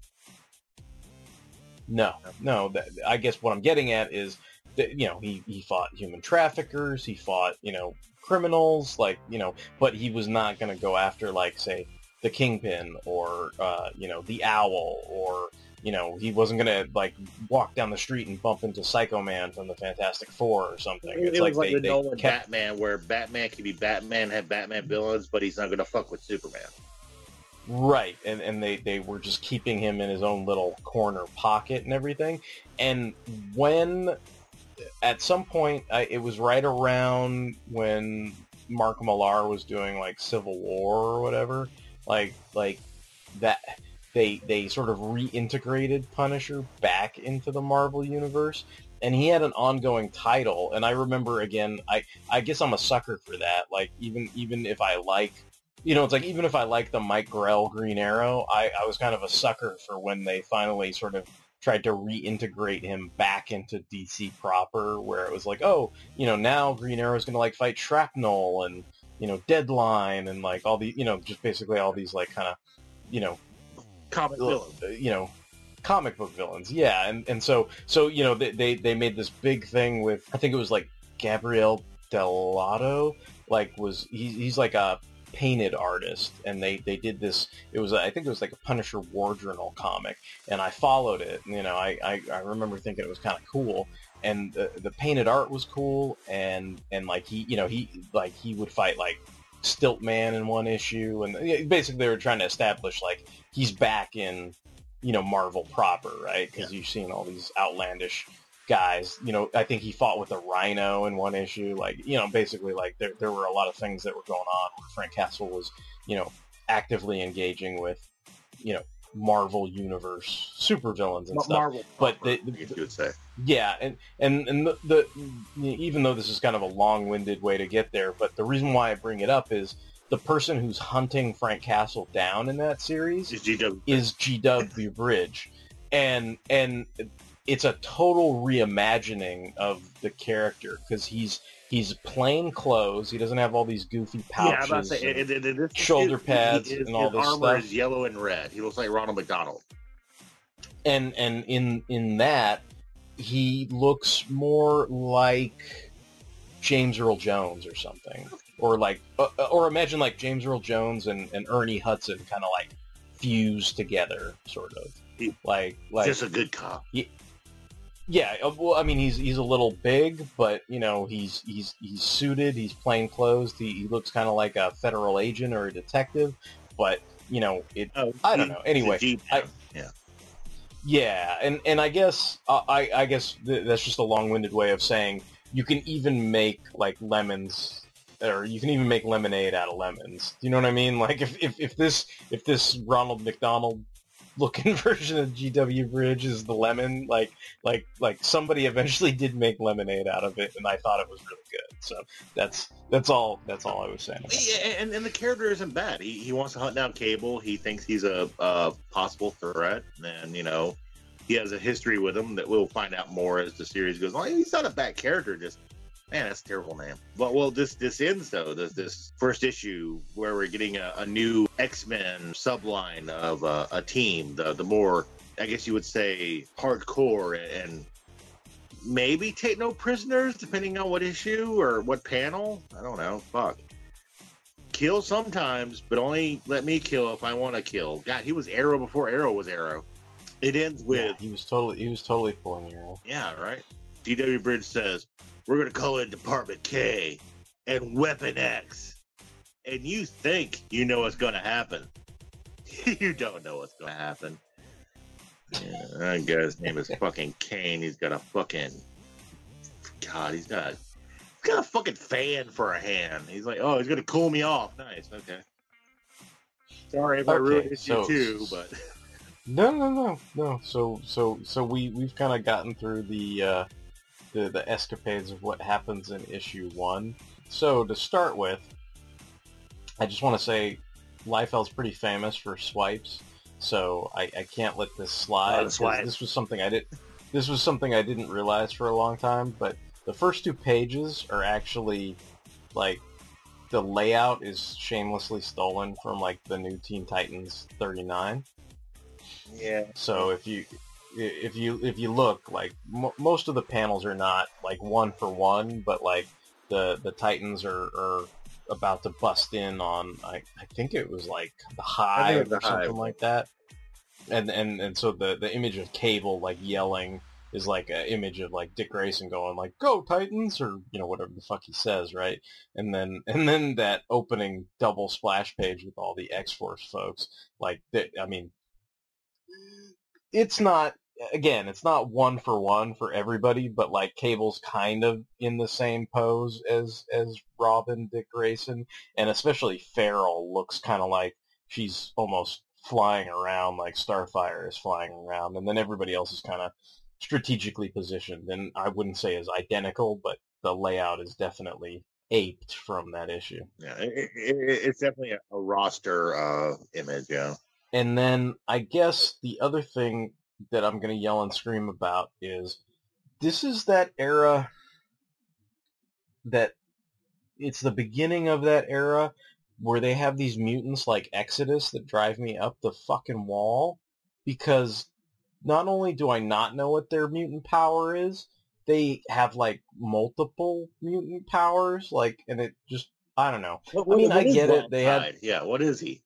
no no that, i guess what i'm getting at is that you know he, he fought human traffickers he fought you know criminals like you know but he was not going to go after like say the kingpin or uh, you know the owl or you know he wasn't going to like walk down the street and bump into psycho man from the fantastic four or something It, it's it like was like they, the they Nolan kept Batman, where Batman can be Batman, have Batman villains, but he's not going to fuck with Superman. Right, and and they they were just keeping him in his own little corner pocket and everything. And when at some point, I, it was right around when Mark Millar was doing like Civil War or whatever, like like that they they sort of reintegrated Punisher back into the Marvel universe. And he had an ongoing title, and I remember again. I, I guess I'm a sucker for that. Like even even if I like you know, it's like even if I like the Mike Grell Green Arrow, I, I was kind of a sucker for when they finally sort of tried to reintegrate him back into DC proper, where it was like, oh, you know, now Green Arrow is going to like fight Shrapnel and you know Deadline and like all the you know just basically all these like kind of you know comic uh, villains, you know comic book villains, yeah, and and so so you know they they, they made this big thing with I think it was like Gabriele Dell'Otto, like was he's he's like a painted artist and they they did this it was i think it was like a punisher war journal comic and i followed it you know i i, I remember thinking it was kind of cool and the, the painted art was cool and and like he you know he like he would fight like stilt man in one issue and basically they were trying to establish like he's back in you know marvel proper right? Because you've seen all these outlandish guys. You know, I think he fought with a rhino in one issue. Like, you know, basically like there there were a lot of things that were going on where Frank Castle was, you know, actively engaging with, you know, Marvel universe supervillains and stuff. Marvel but the, the, you would say. yeah, and and and the, the even though this is kind of a long-winded way to get there, but the reason why I bring it up is the person who's hunting Frank Castle down in that series is GW, is GW Bridge, and and it's a total reimagining of the character because he's he's plain clothes. He doesn't have all these goofy Yeah, pouches, I'm about to say, and it, it, it, this- shoulder his- pads, his, and all his this armor stuff. is yellow and red. He looks like Ronald McDonald. and and in in that he looks more like James Earl Jones or something, or like uh, or imagine like James Earl Jones and, and Ernie Hudson kind of like fused together, sort of like like Just a good cop. Yeah, yeah. uh, Well, I mean, he's he's a little big, but you know, he's he's he's suited. He's plain clothes. He, he looks kind of like a federal agent or a detective, but you know, it. I don't he- know. Anyway, I, Yeah. yeah, and and I guess uh, I I guess th- that's just a long-winded way of saying you can even make like lemons or you can even make lemonade out of lemons. Do you know what I mean? Like if, if, if this if this Ronald McDonald looking version of GW Bridge is the lemon, like like like somebody eventually did make lemonade out of it, and I thought it was really good. So that's that's all that's all I was saying. Yeah, and, and the character isn't bad. He, he wants to hunt down Cable. He thinks he's a, a possible threat, and you know he has a history with him that we'll find out more as the series goes on. He's not a bad character, just man, that's a terrible name. But well, this this ends though. This this first issue where we're getting a, a new X Men subline of uh, a team, the the more I guess you would say hardcore and maybe take no prisoners depending on what issue or what panel. I don't know. Fuck. Kill sometimes, but only let me kill if I want to kill. God, he was Arrow before Arrow was Arrow. It ends with Yeah, he was totally he was totally pulling your yeah, right. G.W. Bridge says, We're gonna call in Department K and Weapon X. And you think you know what's gonna happen. you don't know what's gonna happen. Yeah, that guy's name is fucking Kane. He's got a fucking God, he's got he's got a fucking fan for a hand. He's like, Oh, he's gonna cool me off. Nice, okay. Sorry if I Okay, ruined issue so- two, but No, no, no, no. So, so, so we we've kind of gotten through the uh, the the escapades of what happens in issue one. So to start with, I just want to say, Liefeld's pretty famous for swipes. So I, I can't let this slide. The 'cause swipe. This was something I did. This was something I didn't realize for a long time. But the first two pages are actually like the layout is shamelessly stolen from like the new Teen Titans 39. yeah. So if you if you if you look like mo most of the panels are not like one for one, but like the the Titans are, are about to bust in on I, I think it was like the I think it hive was or the something Hive. like that. And and and so the the image of Cable like yelling is like an image of like Dick Grayson going like "Go Titans" or you know whatever the fuck he says, right? And then and then that opening double splash page with all the X Force folks, like that. I mean, it's not again, it's not one for one for everybody, but like Cable's kind of in the same pose as as Robin, Dick Grayson, and especially Feral looks kind of like she's almost flying around like Starfire is flying around, and then everybody else is kind of strategically positioned, and I wouldn't say is identical, but the layout is definitely aped from that issue. Yeah, it, it, it- it's definitely a, a roster uh, image. Yeah. And then I guess the other thing that I'm going to yell and scream about is this is that era that it's the beginning of that era where they have these mutants like Exodus that drive me up the fucking wall because not only do I not know what their mutant power is, they have like multiple mutant powers like and it just I don't know. What- I mean, I get it. They had Yeah. What is he?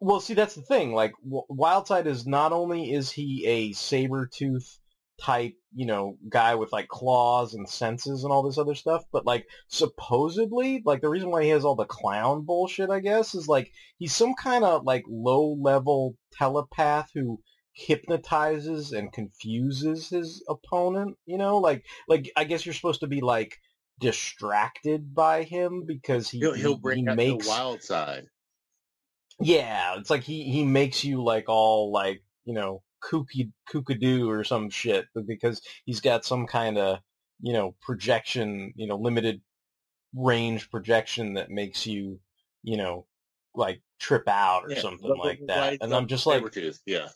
Well, see, that's the thing. Like, Wildside is not only is he a saber tooth type, you know, guy with like claws and senses and all this other stuff, but like supposedly, like the reason why he has all the clown bullshit, I guess, is like he's some kind of like low level telepath who hypnotizes and confuses his opponent. You know, like like I guess you're supposed to be like distracted by him because he He'll, he'll bring he out makes the wild side. Yeah, it's like he he makes you like all like you know kooky kookadoo or some shit, but because he's got some kind of you know projection, you know limited range projection that makes you you know like trip out or Yeah, something like that. And I'm just like, yeah.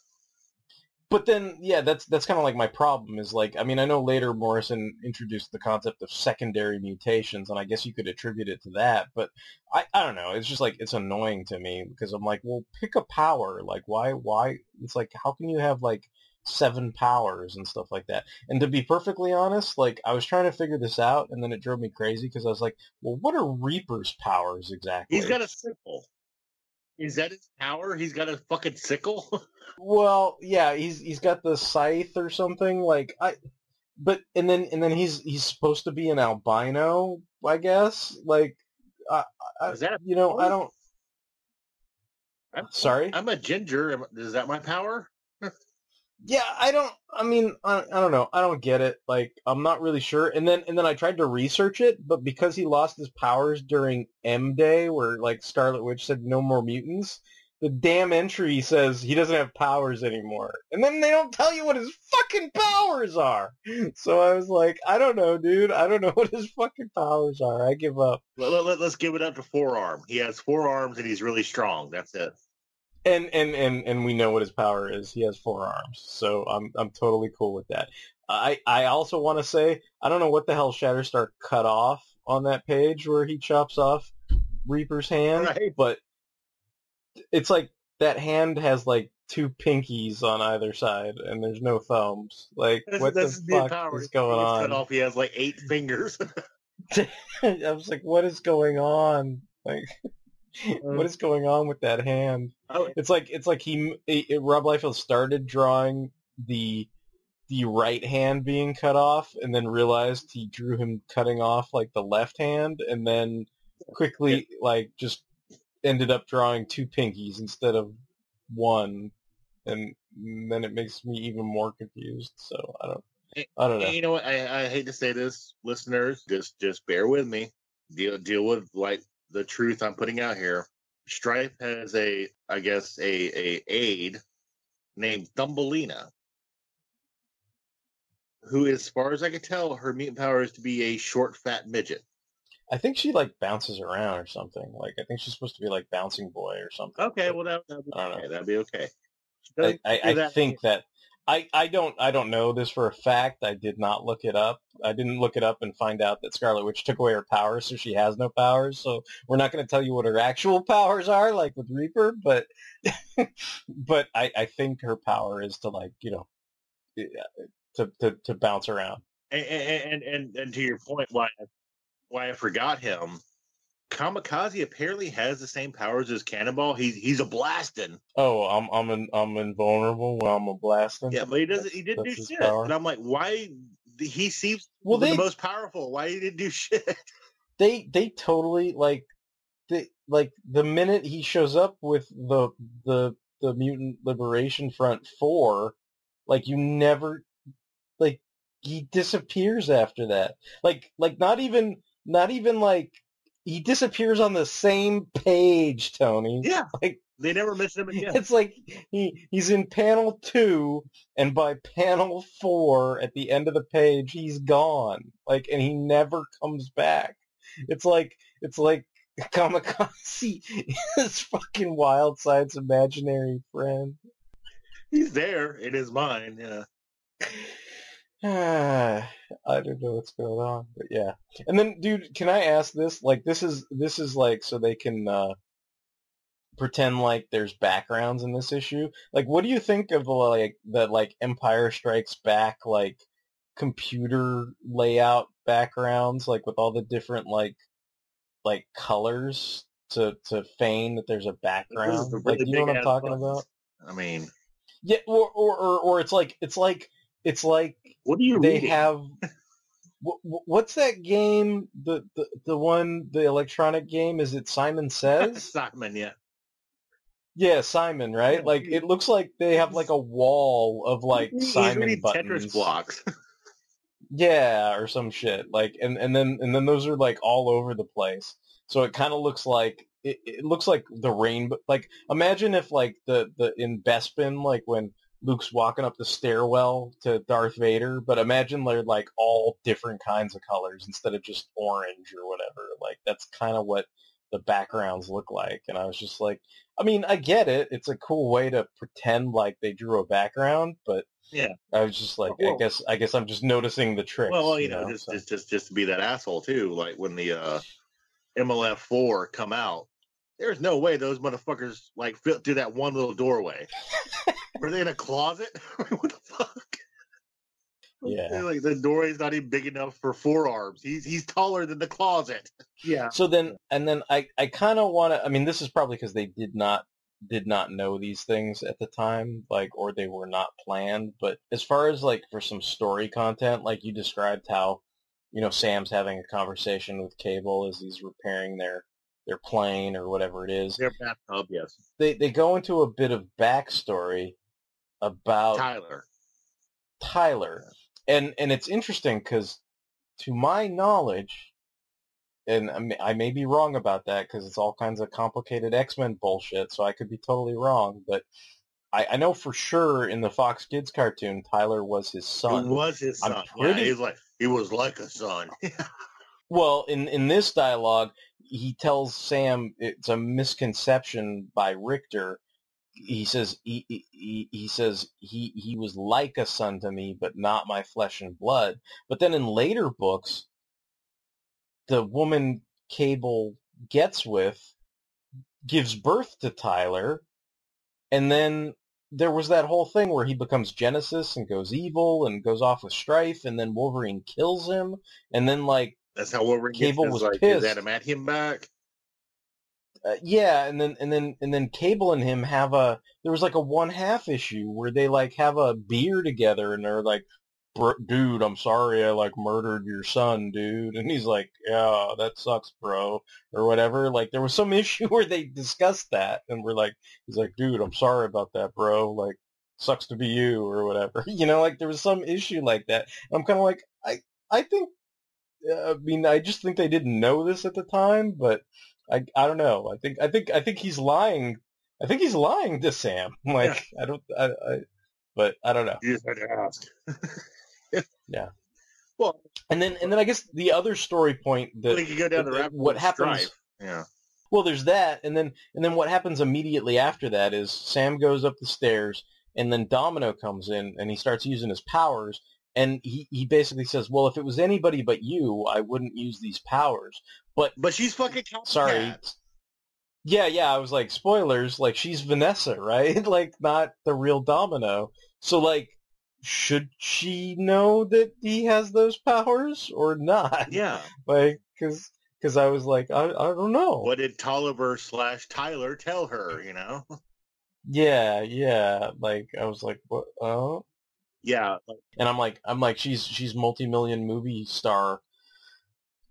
But then yeah that's that's kind of like my problem is like i mean i know later morrison introduced the concept of secondary mutations and i guess you could attribute it to that but i i don't know it's just like it's annoying to me because i'm like well pick a power like why why it's like how can you have like seven powers and stuff like that and to be perfectly honest like i was trying to figure this out and then it drove me crazy because i was like well what are reaper's powers exactly He's got a sickle. Is that his power? He's got a fucking sickle. Well, yeah, he's he's got the scythe or something like I, but and then and then he's he's supposed to be an albino, I guess. Like, I, I, Is that you know I don't. I'm, Sorry, I'm a ginger. Is that my power? yeah, I don't. I mean, I, I don't know. I don't get it. Like, I'm not really sure. And then and then I tried to research it, but because he lost his powers during M Day, where like Scarlet Witch said no more mutants, the damn entry says he doesn't have powers anymore. And then they don't tell you what his fucking powers are. So I was like, I don't know, dude. I don't know what his fucking powers are. I give up. Let, let, let, us give it up to forearm. He has four arms and he's really strong. That's it. And and and and we know what his power is. He has four arms, so I'm I'm totally cool with that. I I also want to say I don't know what the hell Shatterstar cut off on that page where he chops off Reaper's hand, Right. but it's like that hand has like two pinkies on either side, and there's no thumbs. Like That's, what that's the fuck power. is going He's cut on? off. He has like eight fingers. I was like, what is going on? Like, what mm-hmm. is going on with that hand? Oh. It's like it's like he it, Rob Liefeld started drawing the the right hand being cut off, and then realized he drew him cutting off like the left hand, and then quickly like just ended up drawing two pinkies instead of one, and then it makes me even more confused. So I don't I don't know. And you know what? I, I hate to say this, listeners. Just just bear with me. Deal deal with like the truth I'm putting out here. Stripe has a, I guess, a a aide named Thumbelina, who, as far as I can tell, her mutant power is to be a short, fat midget. I think she like bounces around or something. Like I think she's supposed to be like bouncing boy or something. Okay, well that that'd be okay. That'd be okay. I, I, I think that I, I don't I don't know this for a fact. I did not look it up. I didn't look it up and find out that Scarlet Witch took away her powers, so she has no powers. So we're not going to tell you what her actual powers are, like with Reaper. But but I, I think her power is to like you know eh, eh, to to, to bounce around. and and, and and to your point, why why I forgot him. Kamikaze apparently has the same powers as Cannonball. He's he's a blasting. Oh, I'm I'm in, I'm invulnerable when I'm a blasting. Yeah, but he doesn't. He didn't do That's his shit. power. And I'm like, why? He seems Well, the most powerful. Why he didn't do shit? they they totally like they like the minute he shows up with the the the mutant liberation front 4 like you never like he disappears after that like like not even not even like he disappears on the same page tony Yeah, like they never miss him again. it's like he he's in panel two, and by panel four, at the end of the page, he's gone. Like, and he never comes back. It's like it's like Kamikaze is fucking Wild Side's imaginary friend. He's there in his mind. Yeah. I don't know what's going on, but yeah. And then, dude, can I ask this? Like, this is this is like so they can uh, pretend like there's backgrounds in this issue. Like, what do you think of the like the like Empire Strikes Back like computer layout backgrounds, like with all the different like like colors to to feign that there's a background? a like, you know what I'm talking buttons. about? I mean, Yeah, or, or or or it's like it's like it's like what do you they reading? have wh- wh- what's that game the, the the one the electronic game is it Simon Says Simon, yeah. yeah Simon right like it looks like they have like a wall of like He's Simon buttons Tetris blocks. yeah or some shit like and and then and then those are like all over the place so it kind of looks like it, it looks like the rainbow like imagine if like the the in Bespin like when Luke's walking up the stairwell to Darth Vader but imagine they're like all different kinds of colors instead of just orange or whatever like that's kind of what the backgrounds look like and I was just like I mean I get it it's a cool way to pretend like they drew a background but Yeah. I was just like, I guess, I guess I'm just noticing the tricks. Well, well, you know, just, so. just just just to be that asshole too. Like when the uh, MLF four come out, there's no way those motherfuckers like fit through that one little doorway. Were they in a closet? what the fuck? yeah. Like the doorway's not even big enough for forearms. He's he's taller than the closet. Yeah. So then, and then I, I kind of want to. I mean, this is probably because they did not did not know these things at the time, like, or they were not planned. But as far as like for some story content, like you described how, you know, Sam's having a conversation with Cable as he's repairing their their plane or whatever it is. Their bathtub, yes. They they go into a bit of backstory about Tyler. Tyler, and and it's interesting because, to my knowledge, and I may, I may be wrong about that because it's all kinds of complicated X Men bullshit, so I could be totally wrong. But I, I know for sure in the Fox Kids cartoon, Tyler was his son. It was his I'm son. pretty- Yeah, he like he was like a son. Well, in in this dialogue, he tells Sam it's a misconception by Richter. He says he, he he says he he was like a son to me, but not my flesh and blood. But then in later books, the woman Cable gets with gives birth to Tyler, and then there was that whole thing where he becomes Genesis and goes evil and goes off with Strife, and then Wolverine kills him, and then like That's how Wolverine Cable was like, pissed. at him back. Uh, yeah, and then and then and then Cable and him have a there was like a one half issue where they like have a beer together and they're like, "Br- dude, I'm sorry I like murdered your son, dude, and he's like, yeah, that sucks, bro, or whatever. Like there was some issue where they discussed that and we're like, he's like, dude, I'm sorry about that, bro, like sucks to be you or whatever, you know, like there was some issue like that. I'm kind of like, I I think I mean, I just think they didn't know this at the time, but I I don't know. I think I think I think he's lying. I think he's lying to Sam. Like I don't I, I but I don't know. You just had to ask. Yeah. Well, And then and then I guess the other story point that could go down the rabbit what happens. Yeah. Well, there's that, and then and then what happens immediately after that is Sam goes up the stairs, and then Domino comes in, and he starts using his powers, and he, he basically says, "Well, if it was anybody but you, I wouldn't use these powers." But but she's fucking sorry. Yeah, yeah. I was like, spoilers. Like she's Vanessa, right? like not the real Domino. So like, should she know that he has those powers or not? Yeah. Like, because because I was like, I I don't know. What did Tolliver slash Tyler tell her? You know. Yeah, yeah. Like I was like, what? Oh, Yeah. and I'm like, I'm like, she's she's multi-million movie star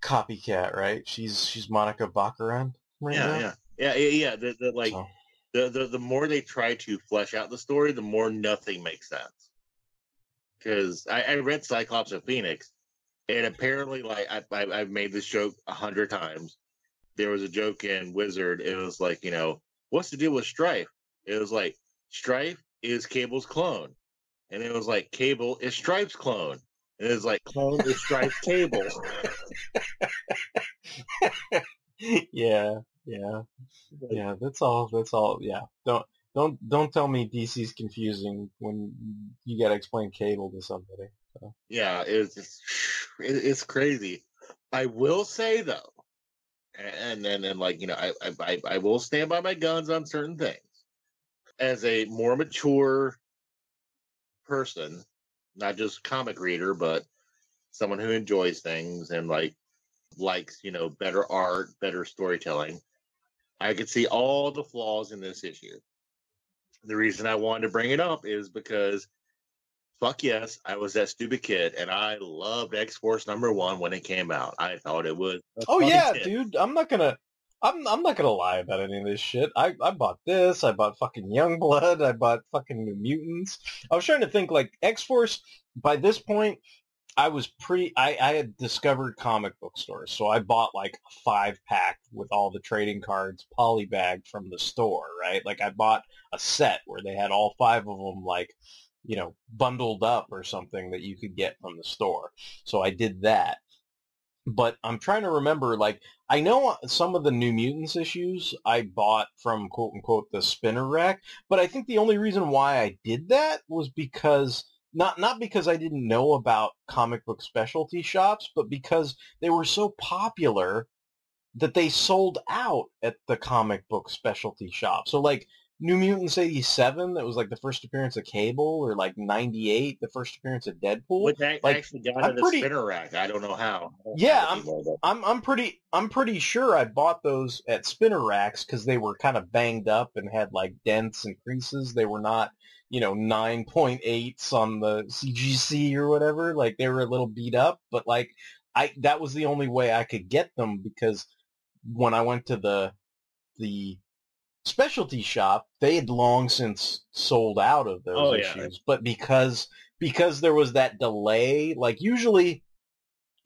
copycat, right? She's she's Monica Baccarin right yeah, now. yeah, yeah, yeah, yeah. The, the, like So- the, the the more they try to flesh out the story, the more nothing makes sense. Because I, I read Cyclops and Phoenix, and apparently, like I, I I've made this joke a hundred times. There was a joke in Wizard. It was like, you know, what's the deal with Strife? It was like Strife is Cable's clone, and it was like Cable is Stripe's clone, and it was like clone is Stripes Cable. yeah, yeah, yeah. That's all. That's all. Yeah. Don't don't don't tell me DC's confusing when you got to explain cable to somebody. So. Yeah, it's just, it's crazy. I will say though, and then and, like you know, I I I will stand by my guns on certain things. As a more mature person, not just comic reader, but someone who enjoys things and like likes you know better art, better storytelling, I could see all the flaws in this issue. The reason I wanted to bring it up is because fuck yes, I was that stupid kid, and I loved X Force number one when it came out. I thought it was. Oh yeah, kid. dude. I'm not gonna. I'm I'm not gonna lie about any of this shit. I I bought this. I bought fucking Youngblood. I bought fucking New Mutants. I was trying to think like X Force. By this point, I was pre. I I had discovered comic book stores, so I bought like a five pack with all the trading cards poly bag from the store. Right, like I bought a set where they had all five of them like you know bundled up or something that you could get from the store. So I did that but I'm trying to remember, like, I know uh, some of the New Mutants issues I bought from quote unquote the spinner rack, but I think the only reason why I did that was because not not because I didn't know about comic book specialty shops, but because they were so popular that they sold out at the comic book specialty shop. So like New Mutants 87, that was like the first appearance of Cable, or like 98, the first appearance of Deadpool. Which I like, actually got I'm pretty- spinner rack. I don't know how. Don't yeah, I'm, I'm I'm pretty I'm pretty sure I bought those at spinner racks because they were kind of banged up and had like dents and creases. They were not, you know, nine point eights on the CGC or whatever. Like they were a little beat up, but like I that was the only way I could get them because when I went to the the specialty shop, they had long since sold out of those Oh, yeah. issues. But because because there was that delay, like usually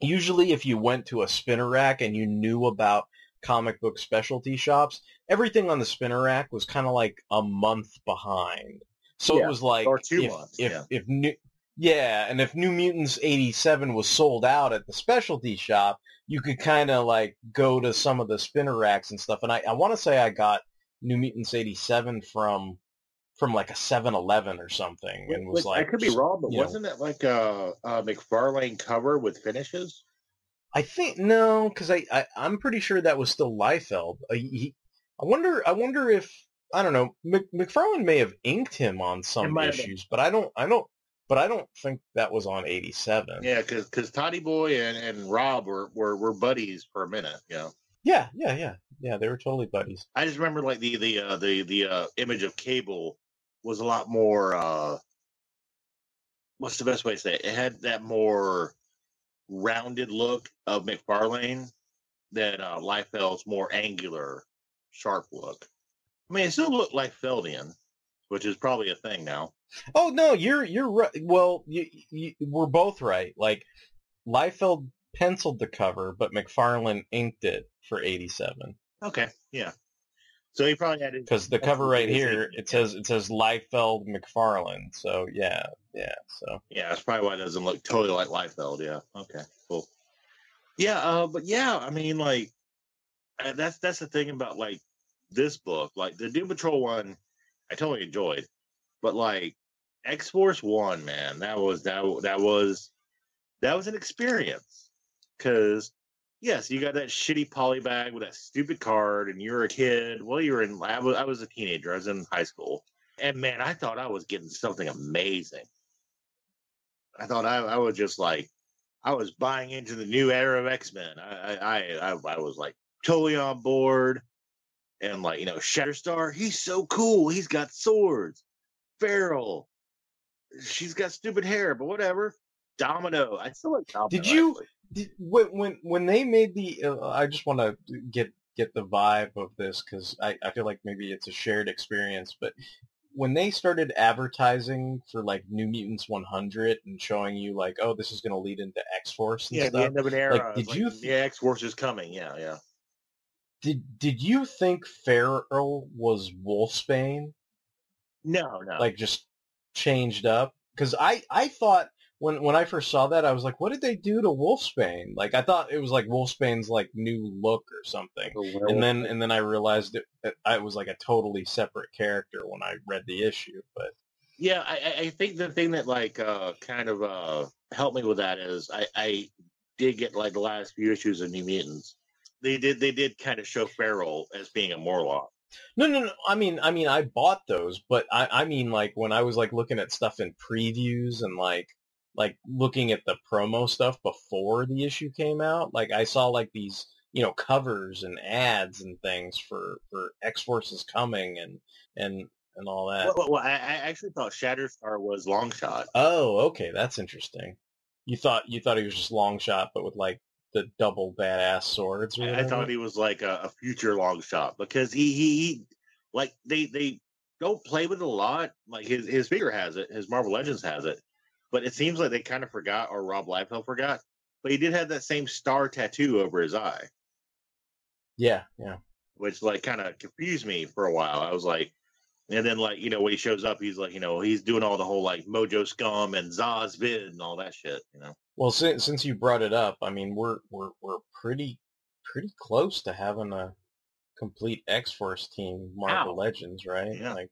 usually if you went to a spinner rack and you knew about comic book specialty shops, everything on the spinner rack was kind of like a month behind. So Yeah, it was like or two if, months, if yeah. if new yeah, and if New Mutants 87 was sold out at the specialty shop, you could kind of like go to some of the spinner racks and stuff. And I, I want to say I got New Mutants 87 from from like a 7-Eleven or something and was like I could be wrong, but wasn't it like a, a McFarlane cover with finishes? I think no, because I, I I'm pretty sure that was still Liefeld. Uh, he, I wonder I wonder if I don't know Mc, McFarlane may have inked him on some might have been. issues, but I don't I don't but I don't think that was on 87. Yeah, because because Toddy Boy and, and Rob were, were, were buddies for a minute. You know, Yeah, yeah, yeah, yeah. They were totally buddies. I just remember like the the uh, the the uh, image of Cable was a lot more. Uh, what's the best way to say it? It had that more rounded look of McFarlane than uh, Liefeld's more angular, sharp look. I mean, it still looked like Feldian, which is probably a thing now. Oh no, you're you're right. Well, you, you, we're both right. Like Liefeld penciled the cover, but McFarlane inked it for 87. Okay, yeah. So he probably had it Because the cover right here, it says it says Liefeld McFarlane. So yeah, yeah. So Yeah, that's probably why it doesn't look totally like Liefeld. Yeah. Okay. Cool. Yeah. Uh, but yeah, I mean, like, uh, that's that's the thing about like this book. Like the Doom Patrol one, I totally enjoyed, but like X Force one, man, that was that that was that was an experience. Because yes, you got that shitty poly bag with that stupid card, and you're a kid. Well, you were in. I was I was a teenager. I was in high school, and man, I thought I was getting something amazing. I thought I, I was just like, I was buying into the new era of X Men. I, I, I, I was like totally on board, and like you know, Shatterstar, he's so cool. He's got swords. Feral, she's got stupid hair, but whatever. Domino, I still like Domino. did you actually. When when when they made the? Uh, I just want to get get the vibe of this because I I feel like maybe it's a shared experience, but. When they started advertising for like New Mutants 100 and showing you like, oh, this is going to lead into X Force and Yeah, stuff, the end of an era. like, did you the X Force is coming? Yeah, yeah. Did did you think Feral was Wolfsbane? No, no. Like just changed up? Because I I thought when when I first saw that I was like, what did they do to Wolfsbane? Like I thought it was like Wolfsbane's like new look or something. And then and then I realized it, it, it was like a totally separate character when I read the issue. But Yeah, I, I- I think the thing that like uh kind of uh helped me with that is I, I did get like the last few issues of New Mutants. They did they did kind of show Feral as being a Morlock. No, no, no. I mean, I mean, I bought those, but I, I mean, like when I was like looking at stuff in previews and like, like looking at the promo stuff before the issue came out, like I saw like these, you know, covers and ads and things for for X Force is coming and and and all that. Well, well, well, I, I actually thought Shatterstar was Longshot. Oh, okay, that's interesting. You thought you thought he was just Longshot, but with like the double badass swords. Or I, I thought he was like a, a future Longshot because he, he he like they they don't play with it a lot. Like his his figure has it, his Marvel Legends has it, but it seems like they kind of forgot or Rob Liefeld forgot. But he did have that same star tattoo over his eye. Yeah, yeah. which like kind of confused me for a while. I was like, and then like you know when he shows up, he's like you know he's doing all the whole like Mojo Scum and Zaz Vid and all that shit. You know, Well, since since you brought it up, I mean, we're we're we're pretty pretty close to having a complete X Force team, Marvel Ow. Legends, right? Yeah. Like,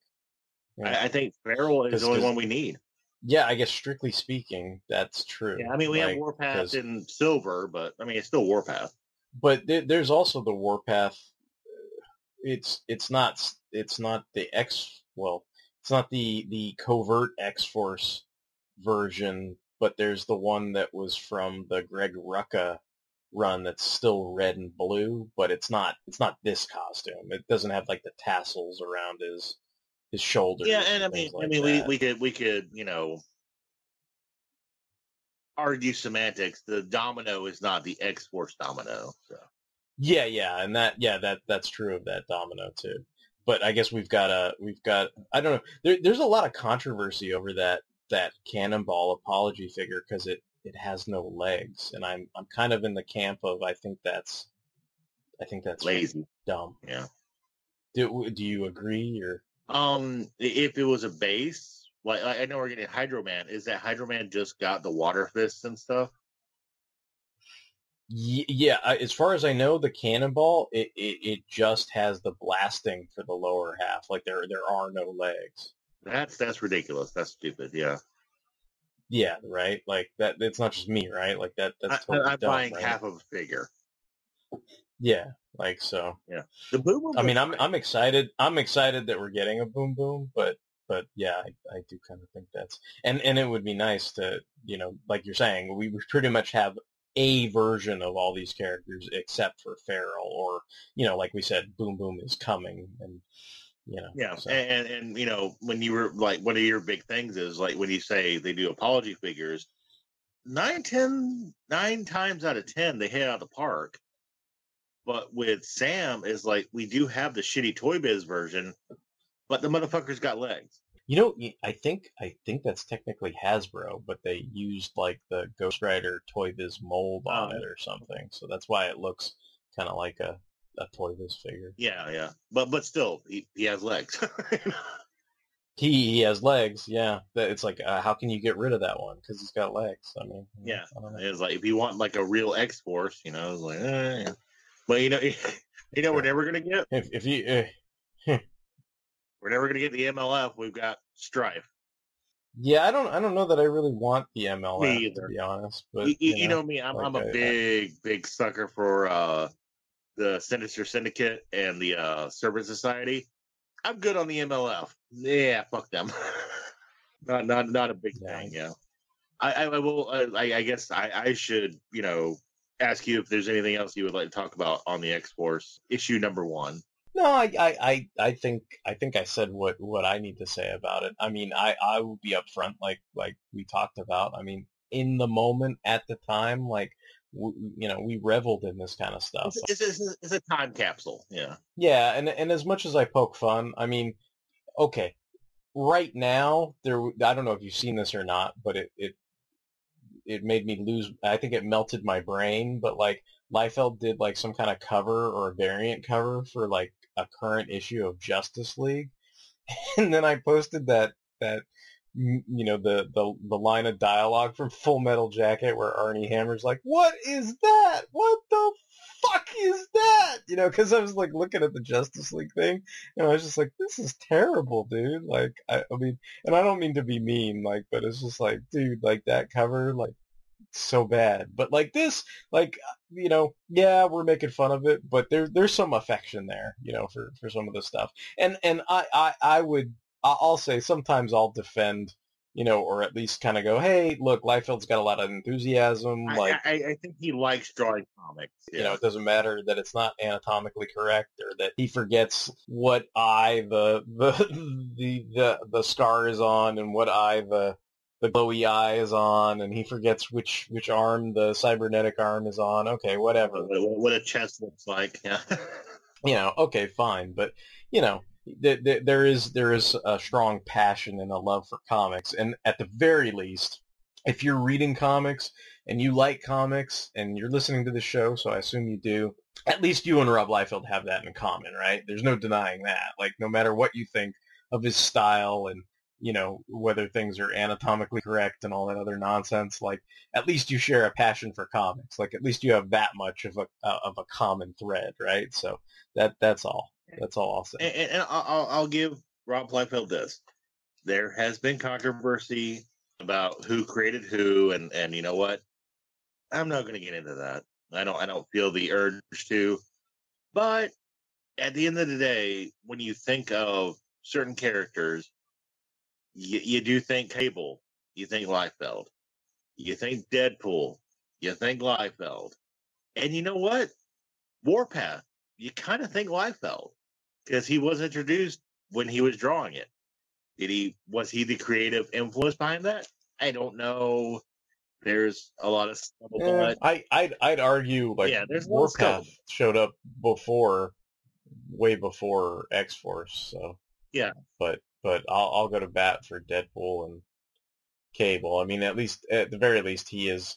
I, I think Feral is the only one we need. Yeah, I guess strictly speaking, that's true. Yeah, I mean we have Warpath in Silver, but I mean it's still Warpath. but there, there's also the Warpath. Uh, it's it's not it's not the X well, it's not the the covert X Force version, but there's the one that was from the Greg Rucka run that's still red and blue, but it's not it's not this costume. It doesn't have like the tassels around his his shoulders. Yeah, and I mean I like mean we we could we could you know argue semantics. The Domino is not the X Force Domino. So. Yeah, yeah, and that yeah, that that's true of that domino too. but I guess we've got a we've got I don't know. There, there's a lot of controversy over that that Cannonball apology figure because it it has no legs, and I'm I'm kind of in the camp of I think that's I think that's Lazy. dumb. Yeah. Do do you agree or? Um, if it was a base, like I I know we're getting Hydro Man. Is that Hydro Man just got the water fists and stuff? Ye- Yeah, I- as far as I know, the cannonball it, it, it just has the blasting for the lower half. Like there there are no legs. That's that's ridiculous. That's stupid. Yeah. Yeah, right. Like that. It's not just me, right? Like that. That's totally I, am buying right? half of a figure. Yeah, like so. Yeah. The boom. boom I mean, I'm. I'm excited. I'm excited that we're getting a boom boom, but but yeah, I, I do kind of think that's and and it would be nice to you know, like you're saying, we would pretty much have a version of all these characters except for Feral, or you know, like we said, Boom Boom is coming, and you know, Yeah, so- and, and and you know when you were like one of your big things is like when you say they do apology figures, nine ten nine times out of ten they hit out of the park. But with Sam is like we do have the shitty Toy Biz version, but the motherfucker's got legs. You know, I think I think that's technically Hasbro, but they used like the Ghost Rider Toy Biz mold on Oh. it or something, so that's why it looks kind of like a a Toy Biz figure. Yeah, yeah, but but still he, he has legs. He he has legs, yeah. It's like uh, how can you get rid of that one because he's got legs? I mean, yeah, I it's like if you want like a real X Force, you know, it's like, eh, yeah. But you know, you know, we're never gonna get If if you uh, we're never gonna get the MLF. We've got Strife. yeah, I don't I don't know that I really want the MLF Me to be honest, but you, you, you know me, I'm, like I'm a I- big, big sucker for uh, the Sinister Syndicate and the uh, Serpent Society. I'm good on the MLF. Yeah, fuck them. not, not, not a big thing. Yeah, I, I, will. I, I guess I, I should, you know, ask you if there's anything else you would like to talk about on the X Force issue number one. No, I, I, I, think I think I said what, what I need to say about it. I mean, I, I will be upfront, like like we talked about. I mean, in the moment, at the time, like w- you know, we reveled in this kind of stuff. It's, it's, it's, it's a time capsule. Yeah. Yeah, and and as much as I poke fun, I mean, okay, right now there. I don't know if you've seen this or not, but it it it made me lose. I think it melted my brain. But like Liefeld did like some kind of cover or a variant cover for like a current issue of Justice League, and then I posted that that mm, you know the the the line of dialogue from Full Metal Jacket where Arnie Hammer's like, "What is that? What the fuck is that?" You know, because I was like looking at the Justice League thing, and I was just like, "This is terrible, dude." Like, I, I mean, and I don't mean to be mean, like, but it's just like, dude, like that cover, like so bad. But like this, like uh, you know, yeah, we're making fun of it, but there there's some affection there, you know, for for some of the stuff. And and I I, I would I'll say sometimes I'll defend, you know, or at least kind of go, hey, look, Liefeld's got a lot of enthusiasm, like. I, I think he likes drawing comics. You know, it doesn't matter that it's not anatomically correct or that he forgets what eye the the the the, the scar is on and what eye the the glowy eye is on, and he forgets which which arm the cybernetic arm is on. Okay, whatever. What, what- what a chest looks like. Yeah. You know, okay, fine, but you know, th- th- there is there is a strong passion and a love for comics, and at the very least, if you're reading comics and you like comics and you're listening to the show, so I assume you do, at least you and Rob Liefeld have that in common, right? There's no denying that. Like, no matter what you think of his style and you know whether things are anatomically correct and all that other nonsense, like at least you share a passion for comics. Like, at least you have that much of a uh, of a common thread, right? So that that's all. That's all I'll say. and, and- I'll- I'll give Rob Liefeld this. There has been controversy about who created who, and and you know what? I'm not going to get into that. I don't I don't feel the urge to. But at the end of the day, when you think of certain characters, you, you do think Cable, you think Liefeld, you think Deadpool, you think Liefeld, and you know what? Warpath, you kind of think Liefeld because he was introduced when he was drawing it. Did he was he the creative influence behind that? I don't know. There's a lot of scuttlebutt. I I'd I'd argue like Yeah, there's a lot of Warpath showed up before way before X Force. So Yeah. but but I'll I'll go to bat for Deadpool and Cable. I mean, at least at the very least, he is,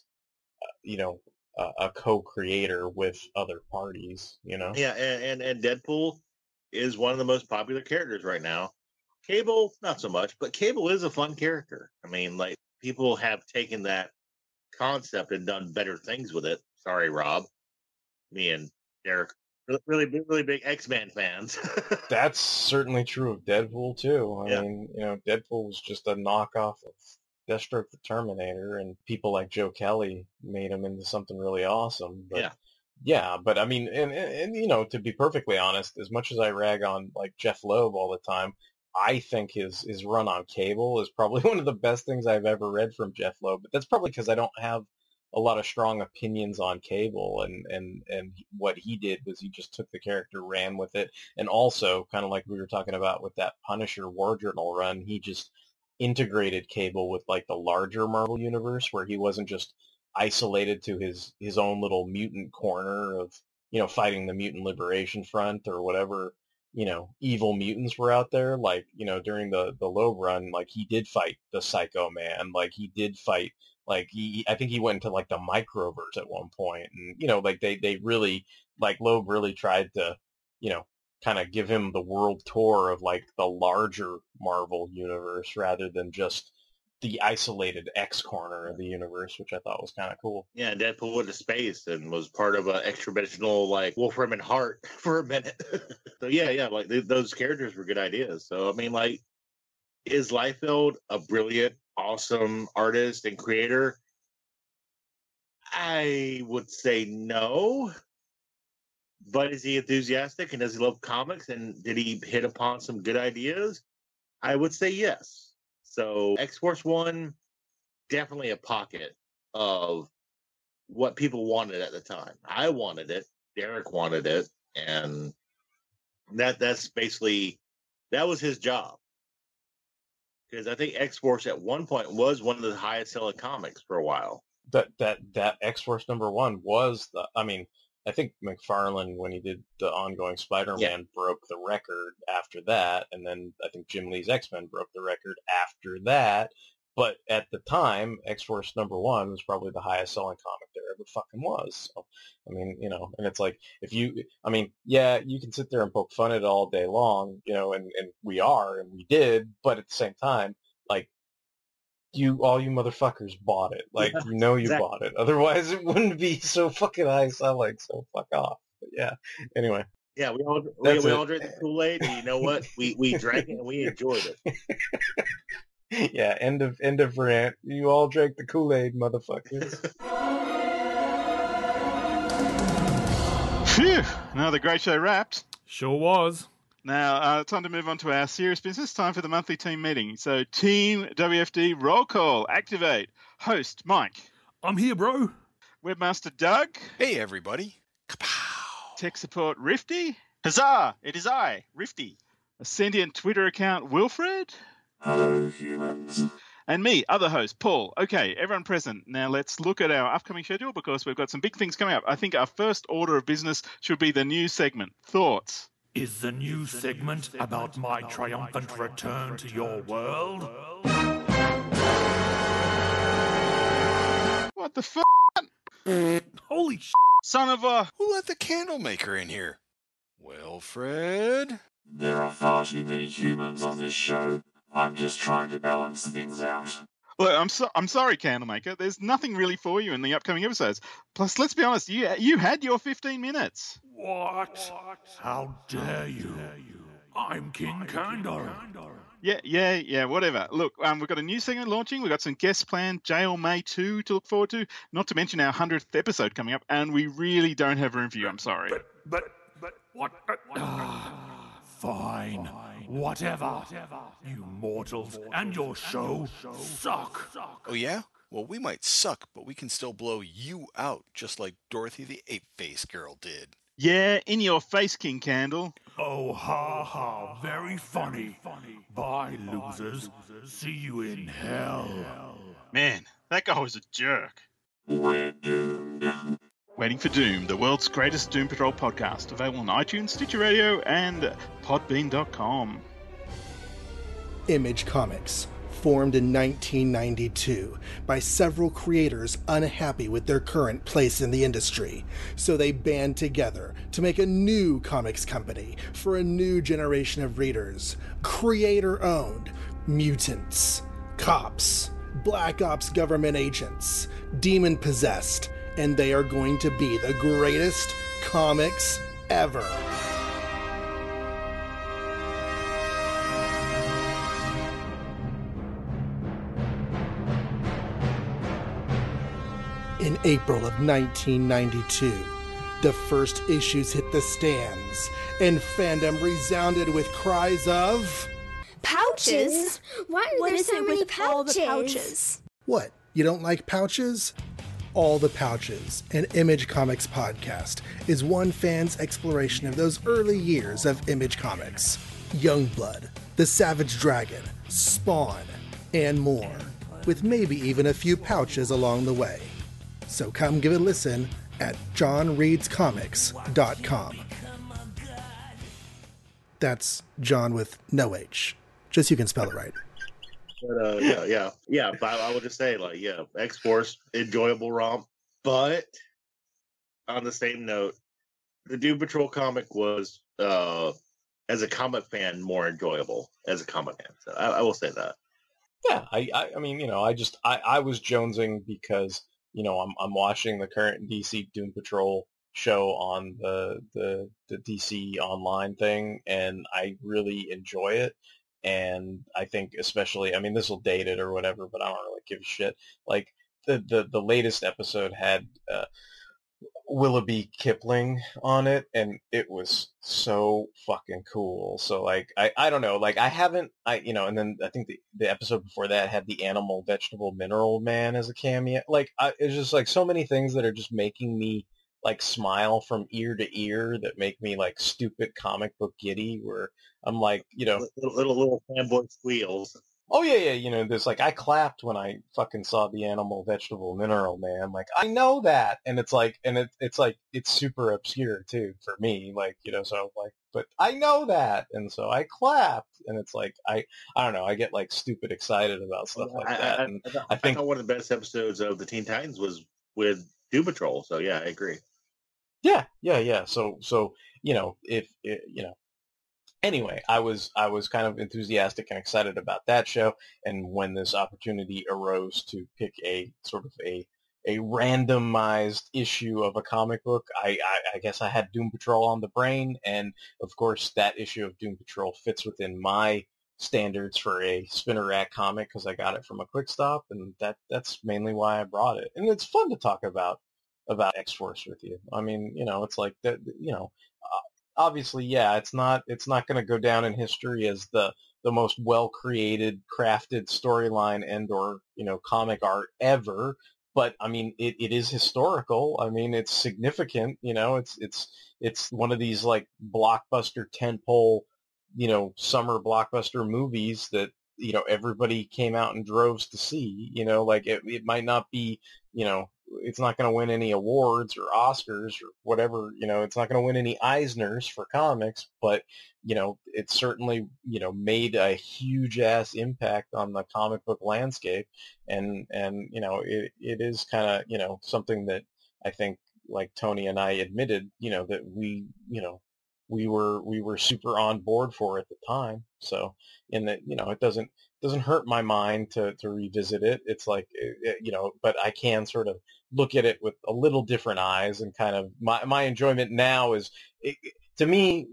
uh, you know, a, a co-creator with other parties. You know. Yeah, and, and and Deadpool is one of the most popular characters right now. Cable, not so much, but Cable is a fun character. I mean, like people have taken that concept and done better things with it. Sorry, Rob. Me and Derek, really, really, really big X Men fans. That's certainly true of Deadpool too. I Yeah. mean, you know, Deadpool was just a knockoff of Deathstroke the Terminator, and people like Joe Kelly made him into something really awesome. But Yeah. Yeah, but I mean, and, and, and you know, to be perfectly honest, as much as I rag on like Jeph Loeb all the time, I think his his run on Cable is probably one of the best things I've ever read from Jeph Loeb. But that's probably because I don't have a lot of strong opinions on Cable, and and and what he did was he just took the character, ran with it, and also kind of like we were talking about with that Punisher War Journal run, he just integrated Cable with like the larger Marvel universe, where he wasn't just isolated to his his own little mutant corner of you know fighting the Mutant Liberation Front or whatever you know evil mutants were out there. Like you know during the the Loeb run, like he did fight the Psycho Man, like he did fight like he I think he went into like the microverse at one point, and you know like they they really like Loeb really tried to you know kind of give him the world tour of like the larger Marvel universe rather than just the isolated X corner of the universe, which I thought was kind of cool. yeah, Deadpool went to space and was part of an extra dimensional like Wolfram and Hart for a minute. so yeah, yeah, like th- those characters were good ideas. So I mean, like, is Liefeld a brilliant, awesome artist and creator? I would say no. But is he enthusiastic and does he love comics and did he hit upon some good ideas? I would say yes. So X Force One, definitely a pocket of what people wanted at the time. I wanted it, Derek wanted it, and that that's basically that was his job. Because I think X Force at one point was one of the highest selling comics for a while. That that that X Force number one was the. I mean, I think McFarlane when he did the ongoing Spider-Man broke the record after that, and then I think Jim Lee's X-Men broke the record after that. But at the time, X Force number one was probably the highest selling comic there ever fucking was. So, I mean, you know, and it's like if you, I mean, yeah, you can sit there and poke fun at it all day long, you know, and and we are and we did, but at the same time, like you, all you motherfuckers bought it. Like you know you Exactly. bought it. Otherwise, it wouldn't be so fucking high selling. So fuck off. But yeah. Anyway. Yeah, we all we, we all drank the Kool Aid, and you know what? We we drank it and we enjoyed it. yeah, end of end of rant. You all drank the Kool-Aid, motherfuckers. Phew! Another great show wrapped. Sure was. Now, uh, time to move on to our serious business. Time for the monthly team meeting. So, Team WFD roll call, activate. Host Mike. I'm here, bro. Webmaster Doug. Hey, everybody. Tech support Rifty. Huzzah! It is I, Rifty. A sentient Twitter account Wilfred. Hello, humans. And me, other host, Paul. Okay, everyone present. Now let's look at our upcoming schedule because we've got some big things coming up. I think our first order of business should be the new segment. Thoughts? Is the new segment about my triumphant return to your world? What the fuck? Holy sh! Son of a. Who let the candle maker in here? Wilfred. There are far too many humans on this show. I'm just trying to balance things out. Look, I'm so, I'm sorry, Candlemaker. There's nothing really for you in the upcoming episodes. Plus, let's be honest, you you had your 15 minutes. What? How dare you? I'm King Candor. Yeah, yeah, yeah, whatever. Look, um, we've got a new segment launching. We've got some guests planned, Jail May 2 to look forward to, not to mention our 100th episode coming up, and we really don't have room for you. I'm sorry. But, but, but, what? Ah, fine. Whatever. whatever. You mortals and your show show suck. Oh, yeah? Well, we might suck, but we can still blow you out, just like Dorothy the Ape Face Girl did. Yeah, in your face, King Candle. Oh, ha ha. Very funny. funny. Bye, losers. See you in hell. Man, that guy was a jerk. Waiting for Doom, the world's greatest Doom Patrol podcast, available on iTunes, Stitcher Radio, and Podbean.com. Image Comics, formed in 1992 by several creators unhappy with their current place in the industry. So they band together to make a new comics company for a new generation of readers. Creator owned mutants, cops, black ops government agents, demon possessed, and they are going to be the greatest comics ever. April of 1992, the first issues hit the stands, and fandom resounded with cries of Pouches? Why are What there is so it many with all the pouches? pouches? What? You don't like pouches? All the Pouches, an Image Comics podcast, is one fan's exploration of those early years of Image Comics. Youngblood, The Savage Dragon, Spawn, and more, with maybe even a few pouches along the way. So come give it a listen at johnreadscomics.com. That's John with no H, just so you can spell it right. But uh, yeah, yeah, yeah. But I, I would just say, like, yeah, X Force, enjoyable romp. But on the same note, the Doom Patrol comic was, uh, as a comic fan, more enjoyable as a comic fan. So I, I will say that. Yeah, I, I, I mean, you know, I just, I, I was jonesing because, you know, I'm, I'm watching the current DC Doom Patrol show on the, the, the DC online thing, and I really enjoy it. And I think especially, I mean, this will date it or whatever, but I don't really give a shit. Like the, the, the latest episode had, uh, Willoughby Kipling on it, and it was so fucking cool. So like, I, I don't know, like I haven't, I you know, and then I think the, the episode before that had the animal, vegetable, mineral man as a cameo. Like, I, it's just like so many things that are just making me like smile from ear to ear that make me like stupid comic book giddy. Where I'm like, you know, Little little, little fanboy squeals. Oh yeah, yeah, you know, there's like I clapped when I fucking saw the animal, vegetable, mineral man. Like I know that, and it's like, and it, it's like it's super obscure too for me. Like you know, so like, but I know that, and so I clapped, and it's like I, I don't know, I get like stupid excited about stuff like I, that, I, and I, I think one of the best episodes of the Teen Titans was with Doom Patrol. So yeah, I agree. Yeah, yeah, yeah. So, so you know, if eh, you know, anyway, I was I was kind of enthusiastic and excited about that show, and when this opportunity arose to pick a sort of a a randomized issue of a comic book, I, I, I guess I had Doom Patrol on the brain, and of course that issue of Doom Patrol fits within my standards for a spinner rack comic because I got it from a quick stop, and that that's mainly why I brought it. And it's fun to talk about about X Force with you. I mean, you know, it's like that. You know, obviously, yeah, it's not it's not going to go down in history as the the most well created, crafted storyline and or you know comic art ever. But I mean, it, it is historical. I mean, it's significant. You know, it's it's it's one of these like blockbuster tentpole, you know, summer blockbuster movies that you know everybody came out in droves to see. You know, like it, it might not be you know it's not going to win any awards or Oscars or whatever. You know, it's not going to win any Eisners for comics, but you know, it certainly you know made a huge ass impact on the comic book landscape, and and you know, it it is kind of you know something that I think like Tony and I admitted, you know, that we you know we were we were super on board for at the time. So in that you know it doesn't doesn't hurt my mind to to revisit it. It's like it, it- you know, but I can sort of look at it with a little different eyes and kind of my my enjoyment now is it, to me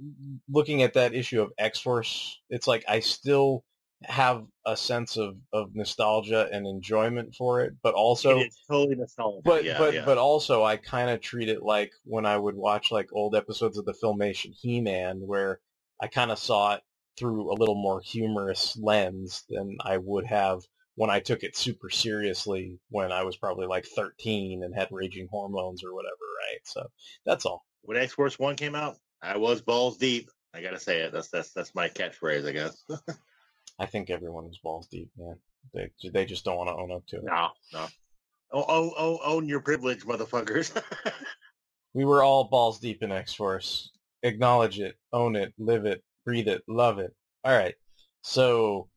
looking at that issue of X Force. It's like I still have a sense of, of nostalgia and enjoyment for it, but also It is totally nostalgic. but yeah, but yeah. but also I kind of treat it like when I would watch like old episodes of the Filmation He-Man, where I kind of saw it through a little more humorous lens than I would have when I took it super seriously when I was probably like 13 and had raging hormones or whatever, right? So that's all. when X Force One came out, I was balls deep. I gotta say it. That's that's that's my catchphrase, I guess. I think everyone is balls deep, man. They they just don't want to own up to it. no, no. Oh, oh, oh, own your privilege, motherfuckers. We were all balls deep in X Force. Acknowledge it, own it, live it, breathe it, love it. All right. So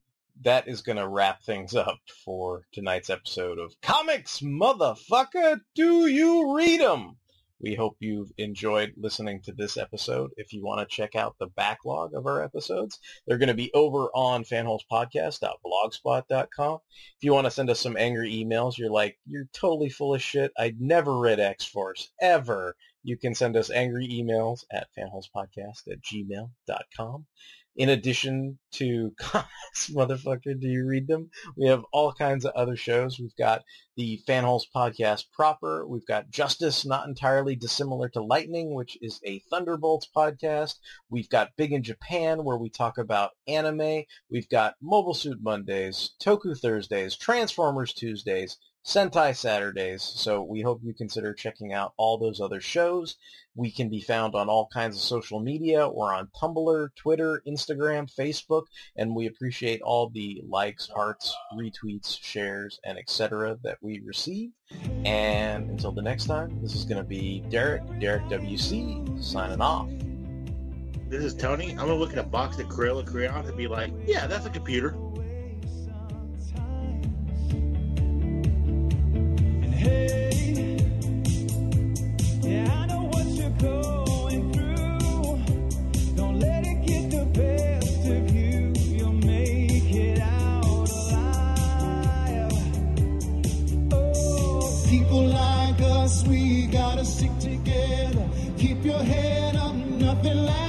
that is going to wrap things up for tonight's episode of Comics Motherfucker. Do you read them? We hope you've enjoyed listening to this episode. If you want to check out the backlog of our episodes, they're going to be over on fanholespodcast.blogspot.com. If you want to send us some angry emails, you're like, you're totally full of shit. I'd never read X-Force, ever. You can send us angry emails at fanholespodcast at gmail.com. In addition to comics, motherfucker, do you read them? We have all kinds of other shows. We've got the Fanholes podcast proper. We've got Justice, not entirely dissimilar to Lightning, which is a Thunderbolts podcast. We've got Big in Japan, where we talk about anime. We've got Mobile Suit Mondays, Toku Thursdays, Transformers Tuesdays, Sentai Saturdays. So we hope you consider checking out all those other shows. We can be found on all kinds of social media. We're on Tumblr, Twitter, Instagram, Facebook, and we appreciate all the likes, hearts, retweets, shares, and etc. that we receive. And until the next time, this is going to be Derek, Derek WC, signing off. This is Tony. I'm gonna look at a box of Crayola crayons and be like, yeah, that's a computer. We gotta stick together. Keep your head up, nothing lasts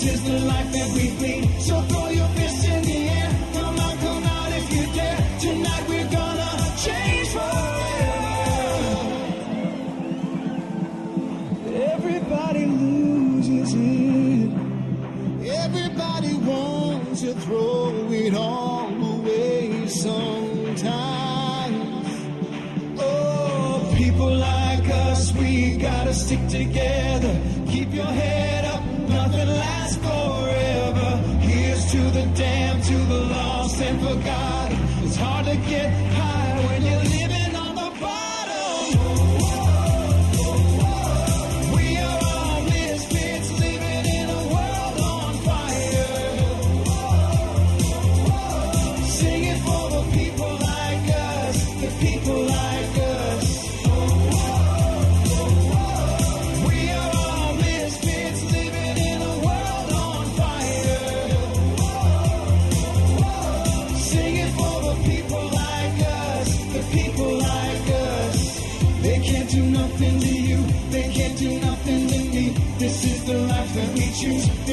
this is the life that we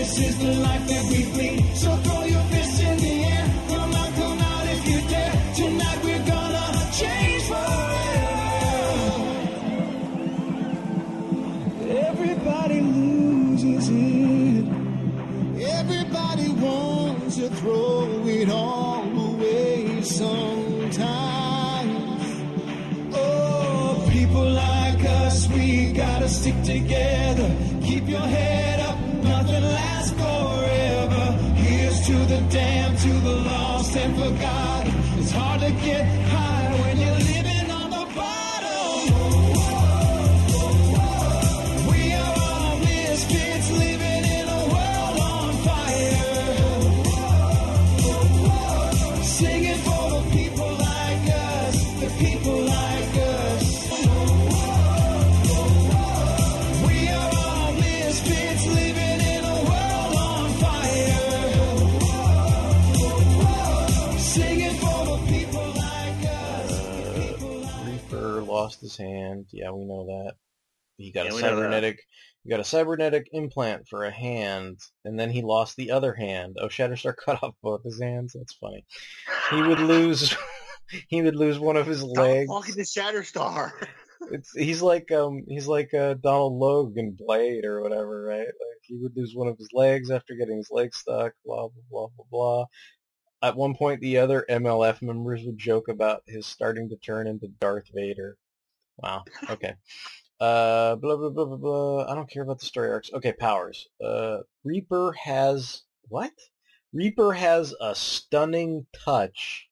this is the life that we bleed. So throw your fists in the air, come come out if you dare. Tonight we're gonna change forever. Everybody loses it. Everybody wants to throw it all away sometimes. Oh, people like us, we gotta stick together. Lost lost his hand. Yeah, we know that. He got Yeah, a we know that. cybernetic. He got a cybernetic implant for a hand, and then he lost the other hand. Oh, Shatterstar cut off both his hands. That's funny. He would lose. he would lose one of his legs. Talking to Shatterstar. It's he's like um he's like uh, Donald Logan Blade or whatever, right? Like he would lose one of his legs after getting his leg stuck. Blah blah blah blah blah. At one point, the other MLF members would joke about his starting to turn into Darth Vader. Wow. Okay. Uh, blah blah blah blah blah. I don't care about the story arcs. Okay, powers. Uh, Reaper has what? Reaper has a stunning touch.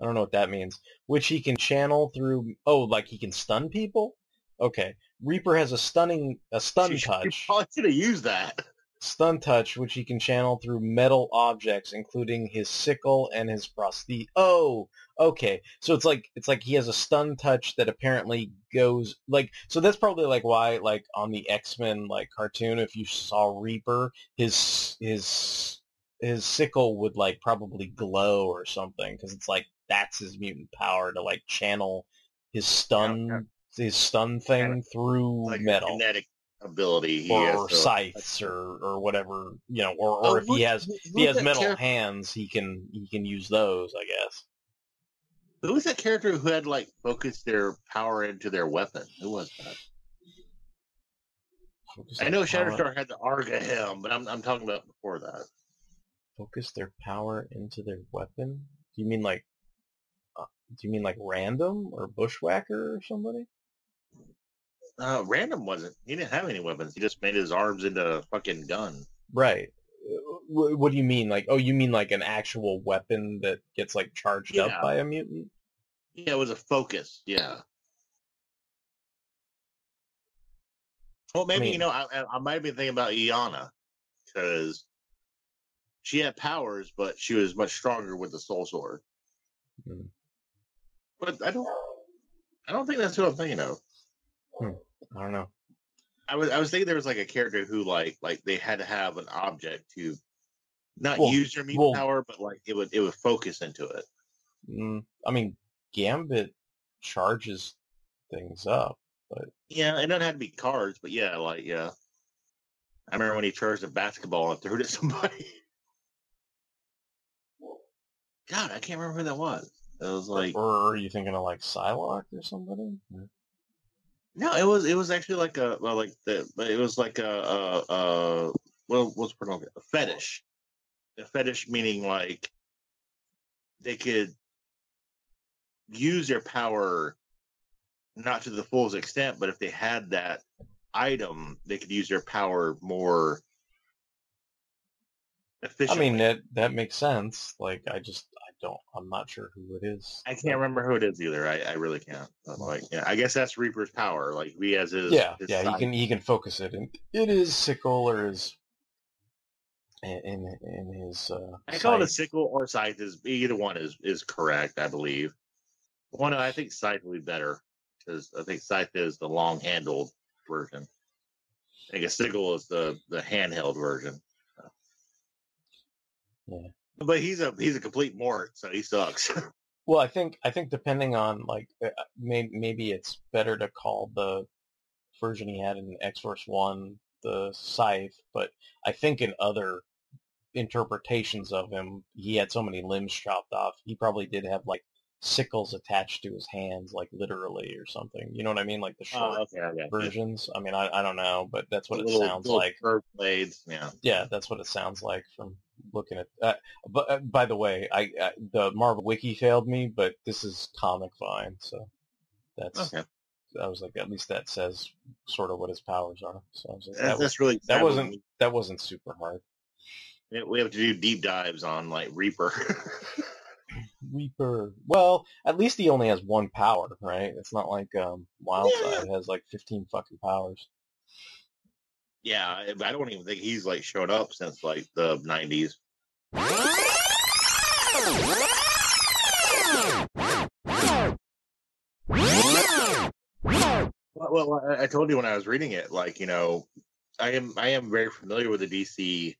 I don't know what that means. Which he can channel through. Oh, like he can stun people. Okay. Reaper has a stunning a stun touch. probably should have used that. Stun touch, which he can channel through metal objects, including his sickle and his prosthesis. Oh, okay. So it's like it's like he has a stun touch that apparently goes like. So that's probably like why like on the X Men like cartoon, if you saw Reaper, his his his sickle would like probably glow or something because it's like that's his mutant power to like channel his stun his stun thing through Like metal kinetic ability. He or has to- scythes or, or whatever you know or, Oh, or if who- he has who- if he has metal character? hands he can he can use those i guess Who was that character who had like focused their power into their weapon? Who was that? Focus I know Shatterstar had the Arga him, but I'm I'm talking about before that. focus their power into their weapon do you mean like uh, do you mean like random or Bushwacker or somebody Uh, Random wasn't. He didn't have any weapons. He just made his arms into a fucking gun. right what, what do you mean like oh you mean like an actual weapon that gets like charged up by a mutant Yeah, it was a focus. Yeah. Well, maybe mean- you know I, I- I might have been thinking about Illyana because she had powers, but she was much stronger with the Soul Sword. Hmm. But I don't. I don't think that's what I'm thinking of. Hmm. I don't know I was I was thinking there was like a character who like like they had to have an object to not Well, use your meat well- power, but like it would it would focus into it. mm, i mean gambit charges things up but Yeah, it doesn't have to be cards, but yeah, like yeah. I remember when he charged a basketball and threw it at somebody. God, I can't remember who that was. It was like or are you thinking of like Psylocke or somebody no, it was it was actually like a well, like the it was like a a, a well what's word? a fetish. A fetish meaning like they could use their power not to the fullest extent, but if they had that item, they could use their power more efficiently. I mean that that makes sense. Like I just don't I'm not sure who it is. I can't remember who it is either. I, I really can't. But like, yeah, I guess that's Reaper's power. Like he has his yeah, his yeah, he can he can focus it, and it is sickle or his in in, in his. Uh, I call it a sickle or scythe. Is either one is is correct, I believe. One, I think scythe would be better because I think scythe is the long handled version. I think a sickle is the the handheld version. Yeah. But he's a he's a complete mort, so he sucks. Well, I think I think depending on like uh, uh, maybe maybe it's better to call the version he had in X Force One the scythe, but I think in other interpretations of him, he had so many limbs chopped off. He probably did have like sickles attached to his hands, like literally or something. You know what I mean? Like the oh, short Oh, okay, I got you. versions. I mean, I, I don't know, but that's what it Little- sounds little like. blades. Yeah. Yeah, that's what it sounds like from looking at. Uh, but uh, by the way, I, I the Marvel Wiki failed me, but this is Comic Vine, so that's Okay. I was like, at least that says sort of what his powers are. So I was like, That's- that, was, that's really that wasn't that wasn't super hard. We have to do deep dives on like Reaper. Reaper. Well, at least he only has one power, right? It's not like um, Wildside has like fifteen fucking powers. Yeah, I don't even think he's like shown up since like the '90s. Well, I, told you when I was reading it, like you know, I am I am very familiar with the DC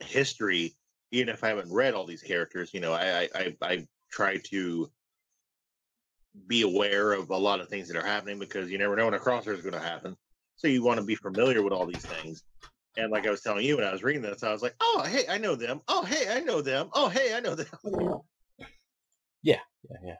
history, even if I haven't read all these characters. You know, I I, I, I try to be aware of a lot of things that are happening because you never know when a crossover is going to happen. So you want to be familiar with all these things. And like I was telling you when I was reading this, I was like, "Oh, hey, I know them. Oh, hey, I know them. Oh, hey, I know them." Yeah, yeah, yeah.